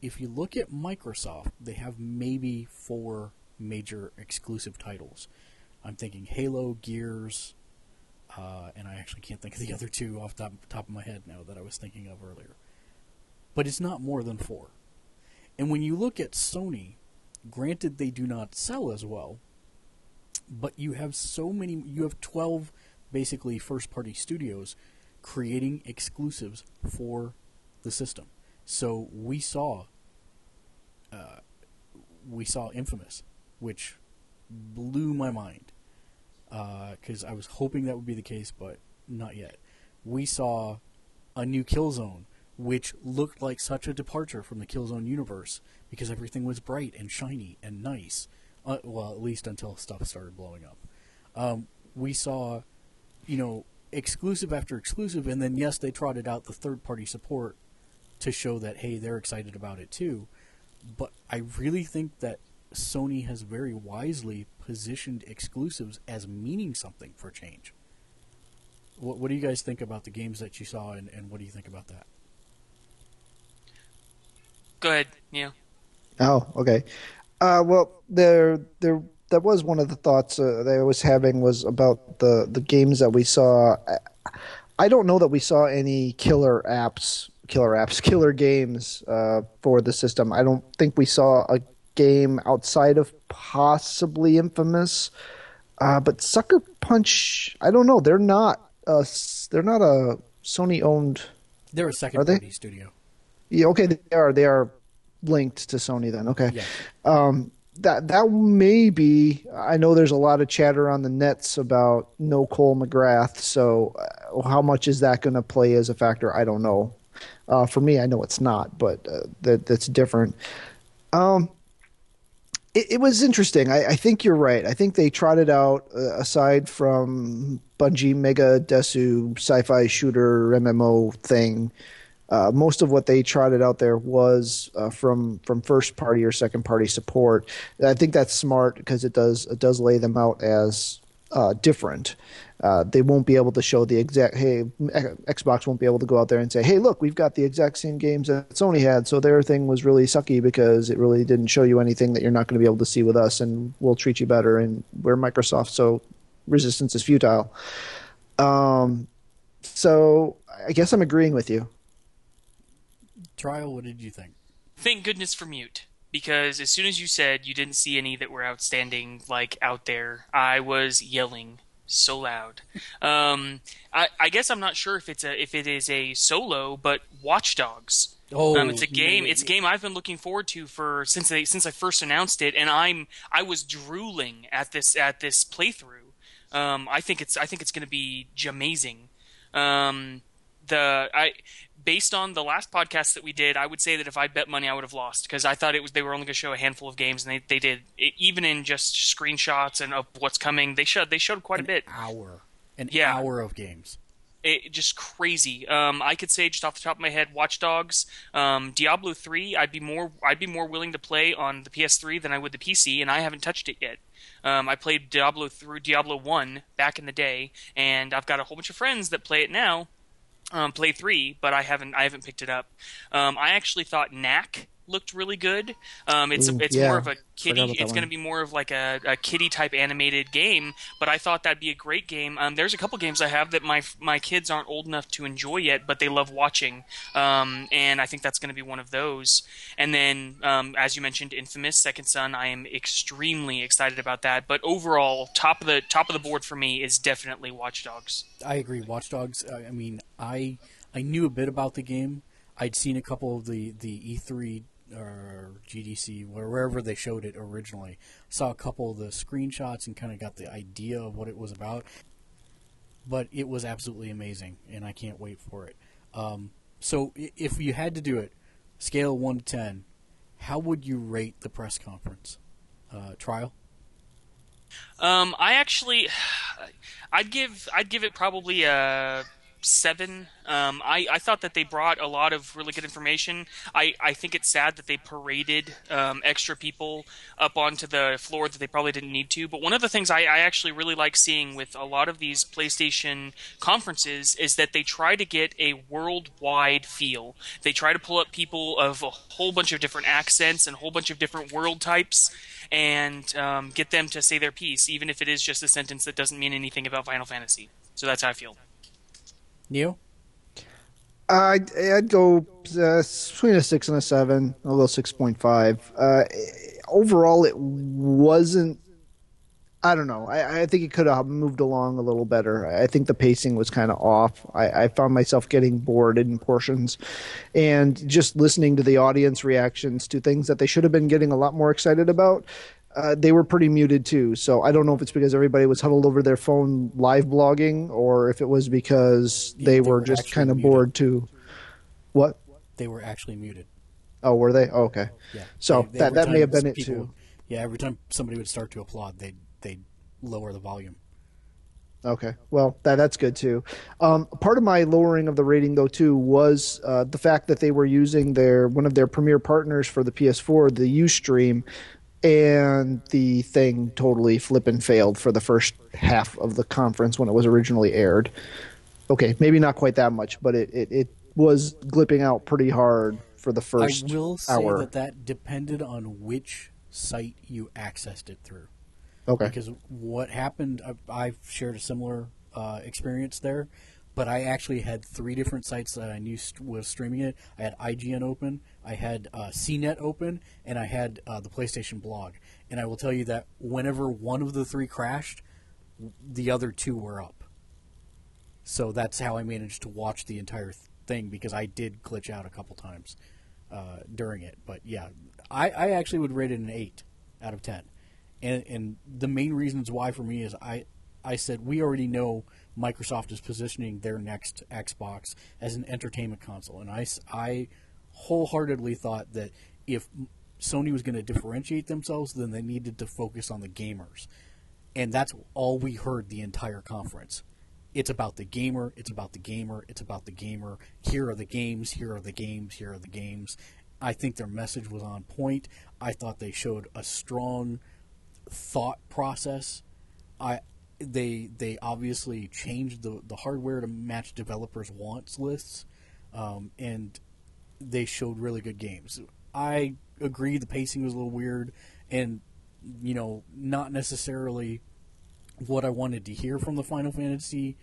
if you look at Microsoft, they have maybe four major exclusive titles. I'm thinking Halo, Gears, uh, and I actually can't think of the other two off the top, top of my head now that I was thinking of earlier. But it's not more than four. And when you look at Sony, granted they do not sell as well, but you have so many, you have 12 basically first party studios creating exclusives for the system. So we saw, uh, we saw Infamous, which blew my mind because uh, I was hoping that would be the case, but not yet. We saw a new Killzone, which looked like such a departure from the Killzone universe because everything was bright and shiny and nice. Uh, well, at least until stuff started blowing up. Um, we saw, you know, exclusive after exclusive, and then yes, they trotted out the third-party support to show that hey, they're excited about it too. But I really think that Sony has very wisely positioned exclusives as meaning something for change. What, what do you guys think about the games that you saw, and, and what do you think about that? Go ahead. Yeah. Oh, okay. Uh, well, there, there, that was one of the thoughts uh, that I was having was about the the games that we saw. I, don't know that we saw any killer apps, killer apps, killer games uh, for the system. I don't think we saw a game outside of possibly Infamous. Uh, but Sucker Punch, I don't know. They're not. A, they're not a Sony owned. They're a second party studio. Yeah, okay, they are. They are linked to Sony then. Okay. Yeah. Um, that that may be. I know there's a lot of chatter on the nets about no Cole McGrath. So, uh, how much is that going to play as a factor? I don't know. Uh, for me, I know it's not, but uh, that that's different. Um, it, it was interesting. I, I, think you're right. I think they trotted out, uh, aside from Bungie Mega Desu sci-fi shooter MMO thing, uh, most of what they trotted out there was uh, from from first party or second party support. I think that's smart because it does it does lay them out as uh, different. Uh, they won't be able to show the exact. Hey, Xbox won't be able to go out there and say, "Hey, look, we've got the exact same games that Sony had." So their thing was really sucky because it really didn't show you anything that you're not going to be able to see with us, and we'll treat you better. And we're Microsoft, so resistance is futile. Um, so I guess I'm agreeing with you. Trial, what did you think? Thank goodness for mute because as soon as you said you didn't see any that were outstanding like out there, I was yelling so loud. Um, I, I, guess I'm not sure if it's a if it is a solo, but Watch Dogs. Oh, um, it's a game. It's a game I've been looking forward to for since they since I first announced it, and I'm I was drooling at this at this playthrough. Um, I think it's I think it's going to be amazing. Um, the I based on the last podcast that we did, I would say that if I bet money, I would have lost because I thought it was they were only going to show a handful of games, and they, they did it, even in just screenshots and of what's coming. They showed they showed quite an a bit. Hour, an yeah. hour of games. It, just crazy. Um, I could say just off the top of my head, Watch Dogs, um, Diablo three. I'd be more I'd be more willing to play on the PS3 than I would the PC, and I haven't touched it yet. Um, I played Diablo through Diablo one back in the day, and I've got a whole bunch of friends that play it now um, play three, but I haven't I haven't picked it up. Um, I actually thought Knack looked really good. Um, it's Ooh, it's yeah. more of a kitty. It's going to be more of like a, a kitty type animated game. But I thought that'd be a great game. Um, there's a couple games I have that my my kids aren't old enough to enjoy yet, but they love watching. Um, and I think that's going to be one of those. And then, um, as you mentioned, Infamous Second Son. I am extremely excited about that. But overall, top of the top of the board for me is definitely Watch Dogs. I agree. Watch Dogs. I mean, I I knew a bit about the game. I'd seen a couple of the, the E3 or GDC, wherever they showed it originally. Saw a couple of the screenshots and kind of got the idea of what it was about. But it was absolutely amazing, and I can't wait for it. Um, so, if you had to do it, scale one to ten, how would you rate the press conference uh, trial? Um, I actually, I'd give I'd give it probably a seven. Um, I, I thought that they brought a lot of really good information. I, I think it's sad that they paraded um, extra people up onto the floor that they probably didn't need to. But one of the things I, I actually really like seeing with a lot of these PlayStation conferences is that they try to get a worldwide feel. They try to pull up people of a whole bunch of different accents and a whole bunch of different world types and um, get them to say their piece, even if it is just a sentence that doesn't mean anything about Final Fantasy. So that's how I feel. Neil? I'd, I'd go uh, between a six and a seven, a little six point five. Uh, overall, it wasn't. I don't know. I, I think it could have moved along a little better. I think the pacing was kind of off. I, I found myself getting bored in portions, and just listening to the audience reactions to things that they should have been getting a lot more excited about uh, they were pretty muted too. So I don't know if it's because everybody was huddled over their phone live blogging, or if it was because they, they were, were, just kind of bored too. What? They were actually muted. Oh, were they? Oh, okay. Yeah. So they, they that that may have been it people, too. Yeah. Every time somebody would start to applaud, they they lower the volume. Okay, well that that's good too. Um, part of my lowering of the rating though too was uh, the fact that they were using their one of their premier partners for the PS4, the UStream, and the thing totally flippin' failed for the first half of the conference when it was originally aired. Okay, maybe not quite that much, but it, it, it was glipping out pretty hard for the first I will say hour. that that depended on which site you accessed it through. Okay. Because what happened, I, have shared a similar uh, experience there but I actually had three different sites that I knew st- was streaming it. I had IGN open, I had uh, CNET open, and I had uh, the PlayStation blog. And I will tell you that whenever one of the three crashed, the other two were up. So that's how I managed to watch the entire thing because I did glitch out a couple times uh, during it. But yeah, I, I actually would rate it an eight out of ten. And, and the main reasons why for me is I I said we already know Microsoft is positioning their next Xbox as an entertainment console, and I, I wholeheartedly thought that if Sony was going to differentiate themselves, then they needed to focus on the gamers. And that's all we heard the entire conference. It's about the gamer, it's about the gamer, it's about the gamer. Here are the games, here are the games, here are the games. I think their message was on point. I thought they showed a strong thought process. I they they obviously changed the the hardware to match developers' wants lists, um, and they showed really good games. I agree the pacing was a little weird, and you know not necessarily what I wanted to hear from the Final Fantasy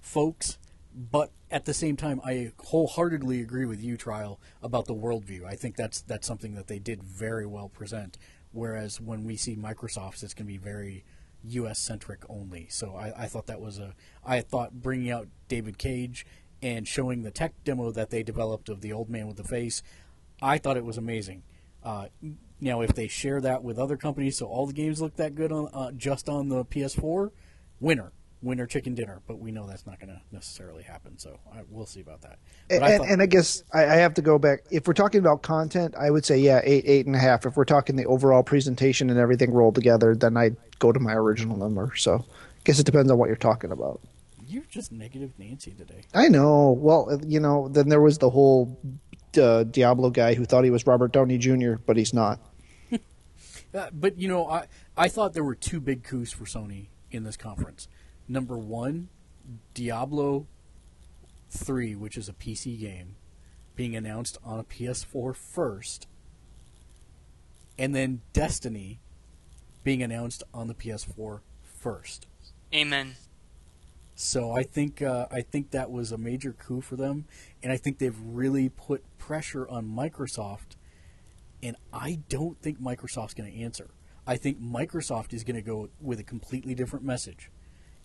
folks. But at the same time, I wholeheartedly agree with you, Trial, about the worldview. I think that's that's something that they did very well present. Whereas when we see Microsoft's, it's going to be very U.S. centric only. So I, I thought that was a. I thought bringing out David Cage and showing the tech demo that they developed of the old man with the face, I thought it was amazing. Uh, now, if they share that with other companies, so all the games look that good on uh, just on the PS4, winner, winner chicken dinner. But we know that's not going to necessarily happen, so I, we'll see about that. And I I, thought- and I guess I, I have to go back. If we're talking about content, I would say yeah, eight, eight and a half. If we're talking the overall presentation and everything rolled together, then I'd go to my original number. So, I guess it depends on what you're talking about. you're just negative Nancy today. I know. Well, you know, then there was the whole uh, Diablo guy who thought he was Robert Downey Jr., but he's not. Uh, but you know, I I thought there were two big coups for Sony in this conference. Number one, Diablo three, which is a PC game, being announced on a PS4 first, and then Destiny being announced on the PS4 first. Amen. So I think uh, I think that was a major coup for them, and I think they've really put pressure on Microsoft. And I don't think Microsoft's going to answer. I think Microsoft is going to go with a completely different message,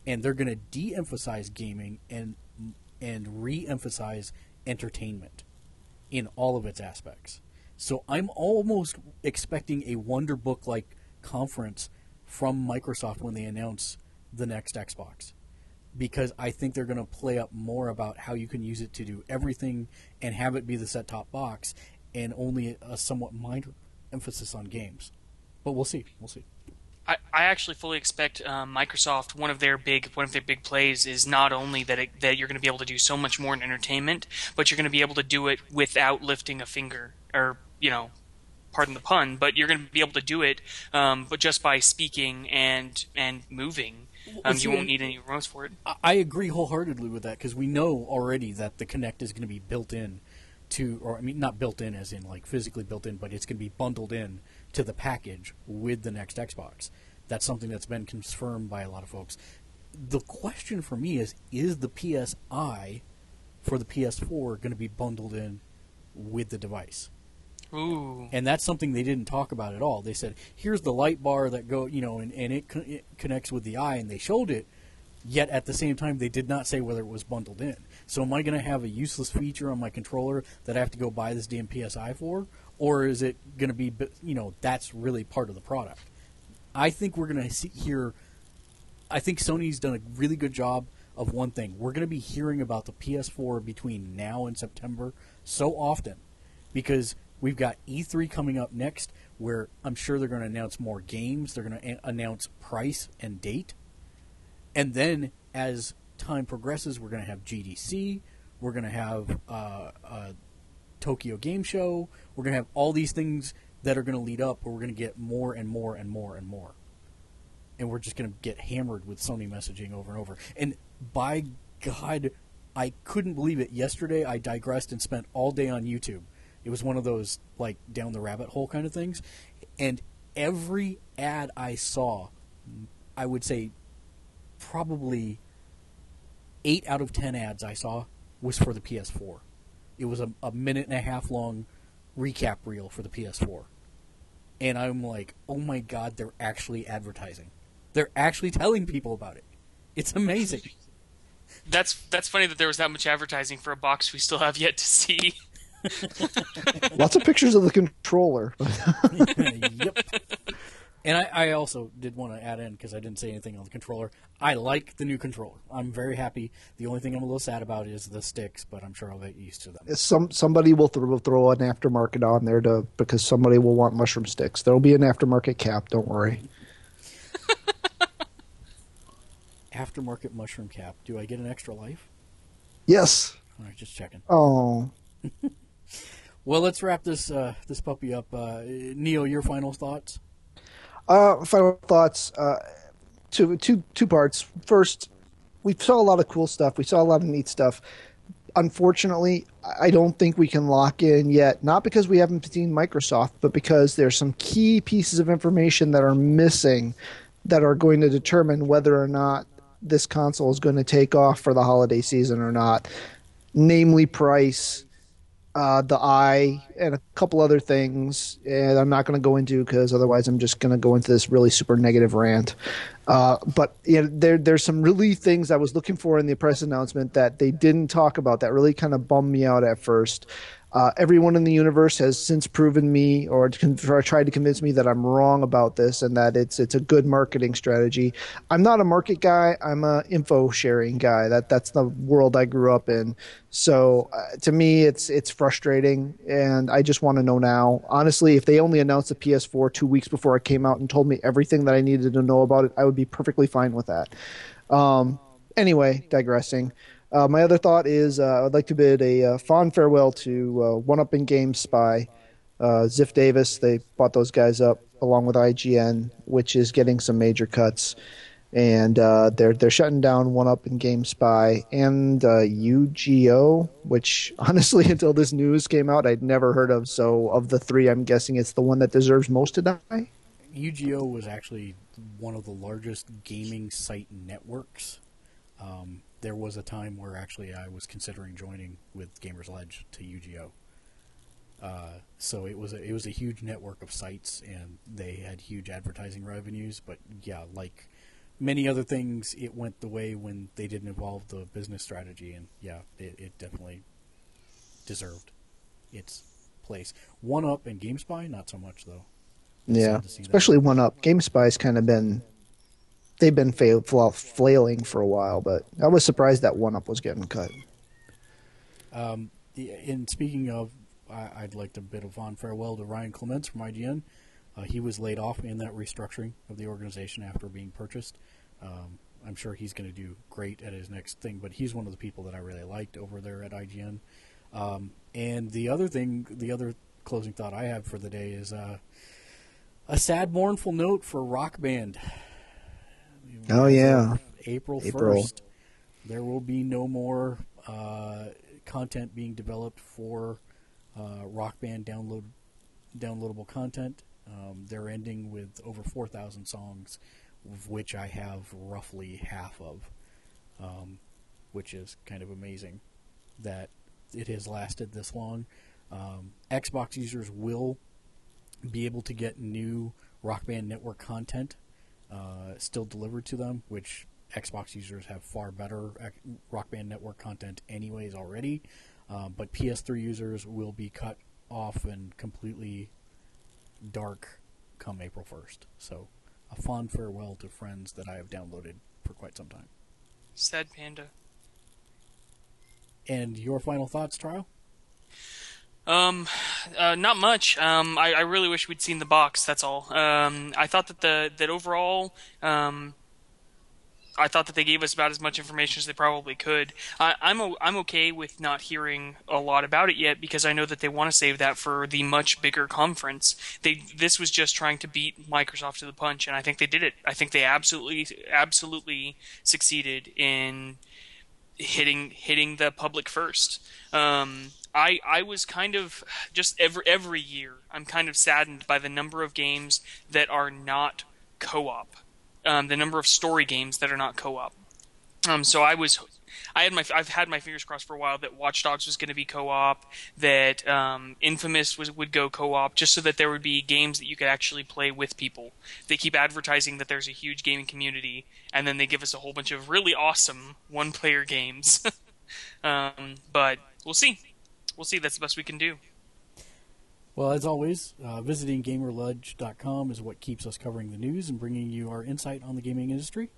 and they're going to de-emphasize gaming and and re-emphasize entertainment in all of its aspects. So I'm almost expecting a Wonderbook like conference from Microsoft when they announce the next Xbox because I think they're going to play up more about how you can use it to do everything and have it be the set top box and only a somewhat minor emphasis on games. But we'll see. We'll see. I, I actually fully expect um, Microsoft. One of their big one of their big plays is not only that it, that you're going to be able to do so much more in entertainment, but you're going to be able to do it without lifting a finger, or you know, pardon the pun, but you're going to be able to do it, um, but just by speaking and and moving. Um, you won't need any remotes for it. I- I agree wholeheartedly with that because we know already that the Kinect is going to be built in to, or I mean, not built in as in like physically built in, but it's going to be bundled in to the package with the next Xbox. That's something that's been confirmed by a lot of folks. The question for me is: Is the PS Eye for the PS4 going to be bundled in with the device? Ooh, and that's something they didn't talk about at all. They said, "Here's the light bar that go, you know, and, and it, co- it connects with the eye," and they showed it. Yet at the same time, they did not say whether it was bundled in. So, am I going to have a useless feature on my controller that I have to go buy this damn PS Eye for, or is it going to be, you know, that's really part of the product? I think we're going to see here. I think Sony's done a really good job of one thing. We're going to be hearing about the PS4 between now and September so often because we've got E3 coming up next, where I'm sure they're going to announce more games. They're going to a- announce price and date, and then as time progresses, we're going to have GDC. We're going to have uh, uh, Tokyo Game Show. We're going to have all these things that are going to lead up, where we're going to get more and more and more and more, and we're just going to get hammered with Sony messaging over and over. And by God, I couldn't believe it. Yesterday, I digressed and spent all day on YouTube. It was one of those like down the rabbit hole kind of things, and every ad I saw, I would say probably eight out of ten ads I saw was for the PS4. It was a, a minute and a half long recap reel for the PS4. And I'm like, oh my god, they're actually advertising. They're actually telling people about it. It's amazing. that's that's funny that there was that much advertising for a box we still have yet to see. Lots of pictures of the controller. yep. And I, I also did want to add in because I didn't say anything on the controller. I like the new controller. I'm very happy. The only thing I'm a little sad about is the sticks, but I'm sure I'll get used to them. Some somebody will throw, throw an aftermarket on there to because somebody will want mushroom sticks. There'll be an aftermarket cap. Don't worry. Aftermarket mushroom cap. Do I get an extra life? Yes. All right, just checking. Oh, Well, let's wrap this uh, this puppy up. Uh, Neo, your final thoughts? Uh, final thoughts. Uh, two, two, two parts. First, we saw a lot of cool stuff. We saw a lot of neat stuff. Unfortunately, I don't think we can lock in yet. Not because we haven't seen Microsoft, but because there's some key pieces of information that are missing that are going to determine whether or not this console is going to take off for the holiday season or not. Namely, price, uh, the eye, and a couple other things. And I'm not going to go into because otherwise I'm just going to go into this really super negative rant. Uh, but you know, there there's some really things I was looking for in the press announcement that they didn't talk about that really kind of bummed me out at first. Uh, everyone in the universe has since proven me or, or tried to convince me that I'm wrong about this and that it's it's a good marketing strategy. I'm not a market guy. I'm a info sharing guy. That that's the world I grew up in. So uh, to me, it's it's frustrating, and I just want to know now. Honestly, if they only announced the PS4 two weeks before it came out and told me everything that I needed to know about it, I would be perfectly fine with that. Um, anyway, digressing. Uh, my other thought is uh, I'd like to bid a uh, fond farewell to uh, One Up in GameSpy, uh, Ziff Davis. They bought those guys up along with IGN, which is getting some major cuts, and they're they're shutting down One Up in GameSpy and UGO, which honestly until this news came out I'd never heard of. So of the three, I'm guessing it's the one that deserves most to die. UGO was actually one of the largest gaming site networks. Um, there was a time where actually I was considering joining with Gamersledge to UGO. Uh, so it was a, it was a huge network of sites, and they had huge advertising revenues. But yeah, like many other things, it went the way when they didn't evolve the business strategy, and yeah, it, it definitely deserved its place. One Up and GameSpy, not so much though. Yeah, see that. especially One Up. GameSpy's kind of been they've been fail, fla- flailing for a while, but I was surprised that One Up was getting cut. Um, speaking of, I, I'd like to bid a fond farewell to Ryan Clements from IGN. Uh, he was laid off in that restructuring of the organization after being purchased. Um, I'm sure he's going to do great at his next thing, but he's one of the people that I really liked over there at IGN. Um, and the other thing, the other closing thought I have for the day is uh, a sad, mournful note for Rock Band. Oh, yeah. April first, there will be no more uh, content being developed for uh, Rock Band download downloadable content. Um, they're ending with over four thousand songs, of which I have roughly half of, um, which is kind of amazing that it has lasted this long. Um, Xbox users will be able to get new Rock Band Network content uh, still delivered to them, which Xbox users have far better Rock Band Network content anyways already. Um, but PS3 users will be cut off and completely dark come April 1st. So a fond farewell to friends that I have downloaded for quite some time. Sad panda. And your final thoughts, Trial? Um, uh, not much. Um, I, I really wish we'd seen the box. That's all. Um, I thought that the that overall, um, I thought that they gave us about as much information as they probably could. I, I'm o- I'm okay with not hearing a lot about it yet because I know that they want to save that for the much bigger conference. They this was just trying to beat Microsoft to the punch, and I think they did it. I think they absolutely absolutely succeeded in hitting hitting the public first. Um, I I was kind of just every every year I'm kind of saddened by the number of games that are not co-op, um, the number of story games that are not co-op. Um, so I was. I had my I've had my fingers crossed for a while that Watch Dogs was going to be co-op, that um, Infamous was would go co-op, just so that there would be games that you could actually play with people. They keep advertising that there's a huge gaming community, and then they give us a whole bunch of really awesome one-player games. um, but we'll see. We'll see. That's the best we can do. Well, as always, uh, visiting Gamersledge.com is what keeps us covering the news and bringing you our insight on the gaming industry.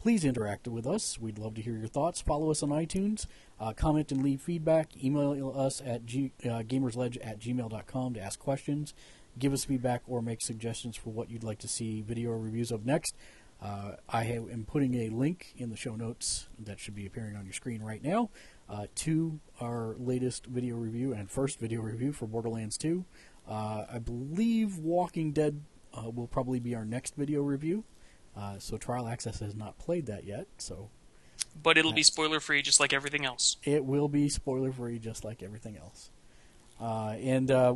Please interact with us. We'd love to hear your thoughts. Follow us on iTunes. Uh, comment and leave feedback. Email us at G, uh, gamersledge at gmail.com to ask questions. Give us feedback or make suggestions for what you'd like to see video reviews of next. Uh, I am putting a link in the show notes that should be appearing on your screen right now uh, to our latest video review and first video review for Borderlands 2. Uh, I believe Walking Dead uh, will probably be our next video review. Uh, so Trial Access has not played that yet, so But it'll be spoiler free, just like everything else. it will be spoiler free, just like everything else. Uh, and uh,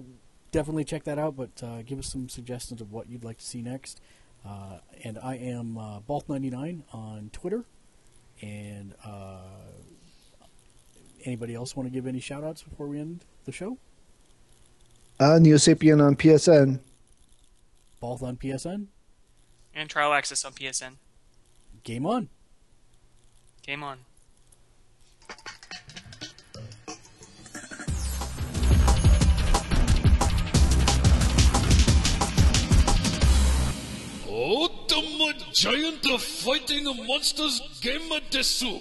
definitely check that out. But uh, give us some suggestions of what you'd like to see next. Uh, and I am uh, Balth99 on Twitter. And uh, anybody else want to give any shout outs before we end the show? Uh, Neo Sapien on PSN. Both on PSN. And Trial Access on PSN. Game on. Game on. Ultimate Giant of Fighting Monsters Game desu.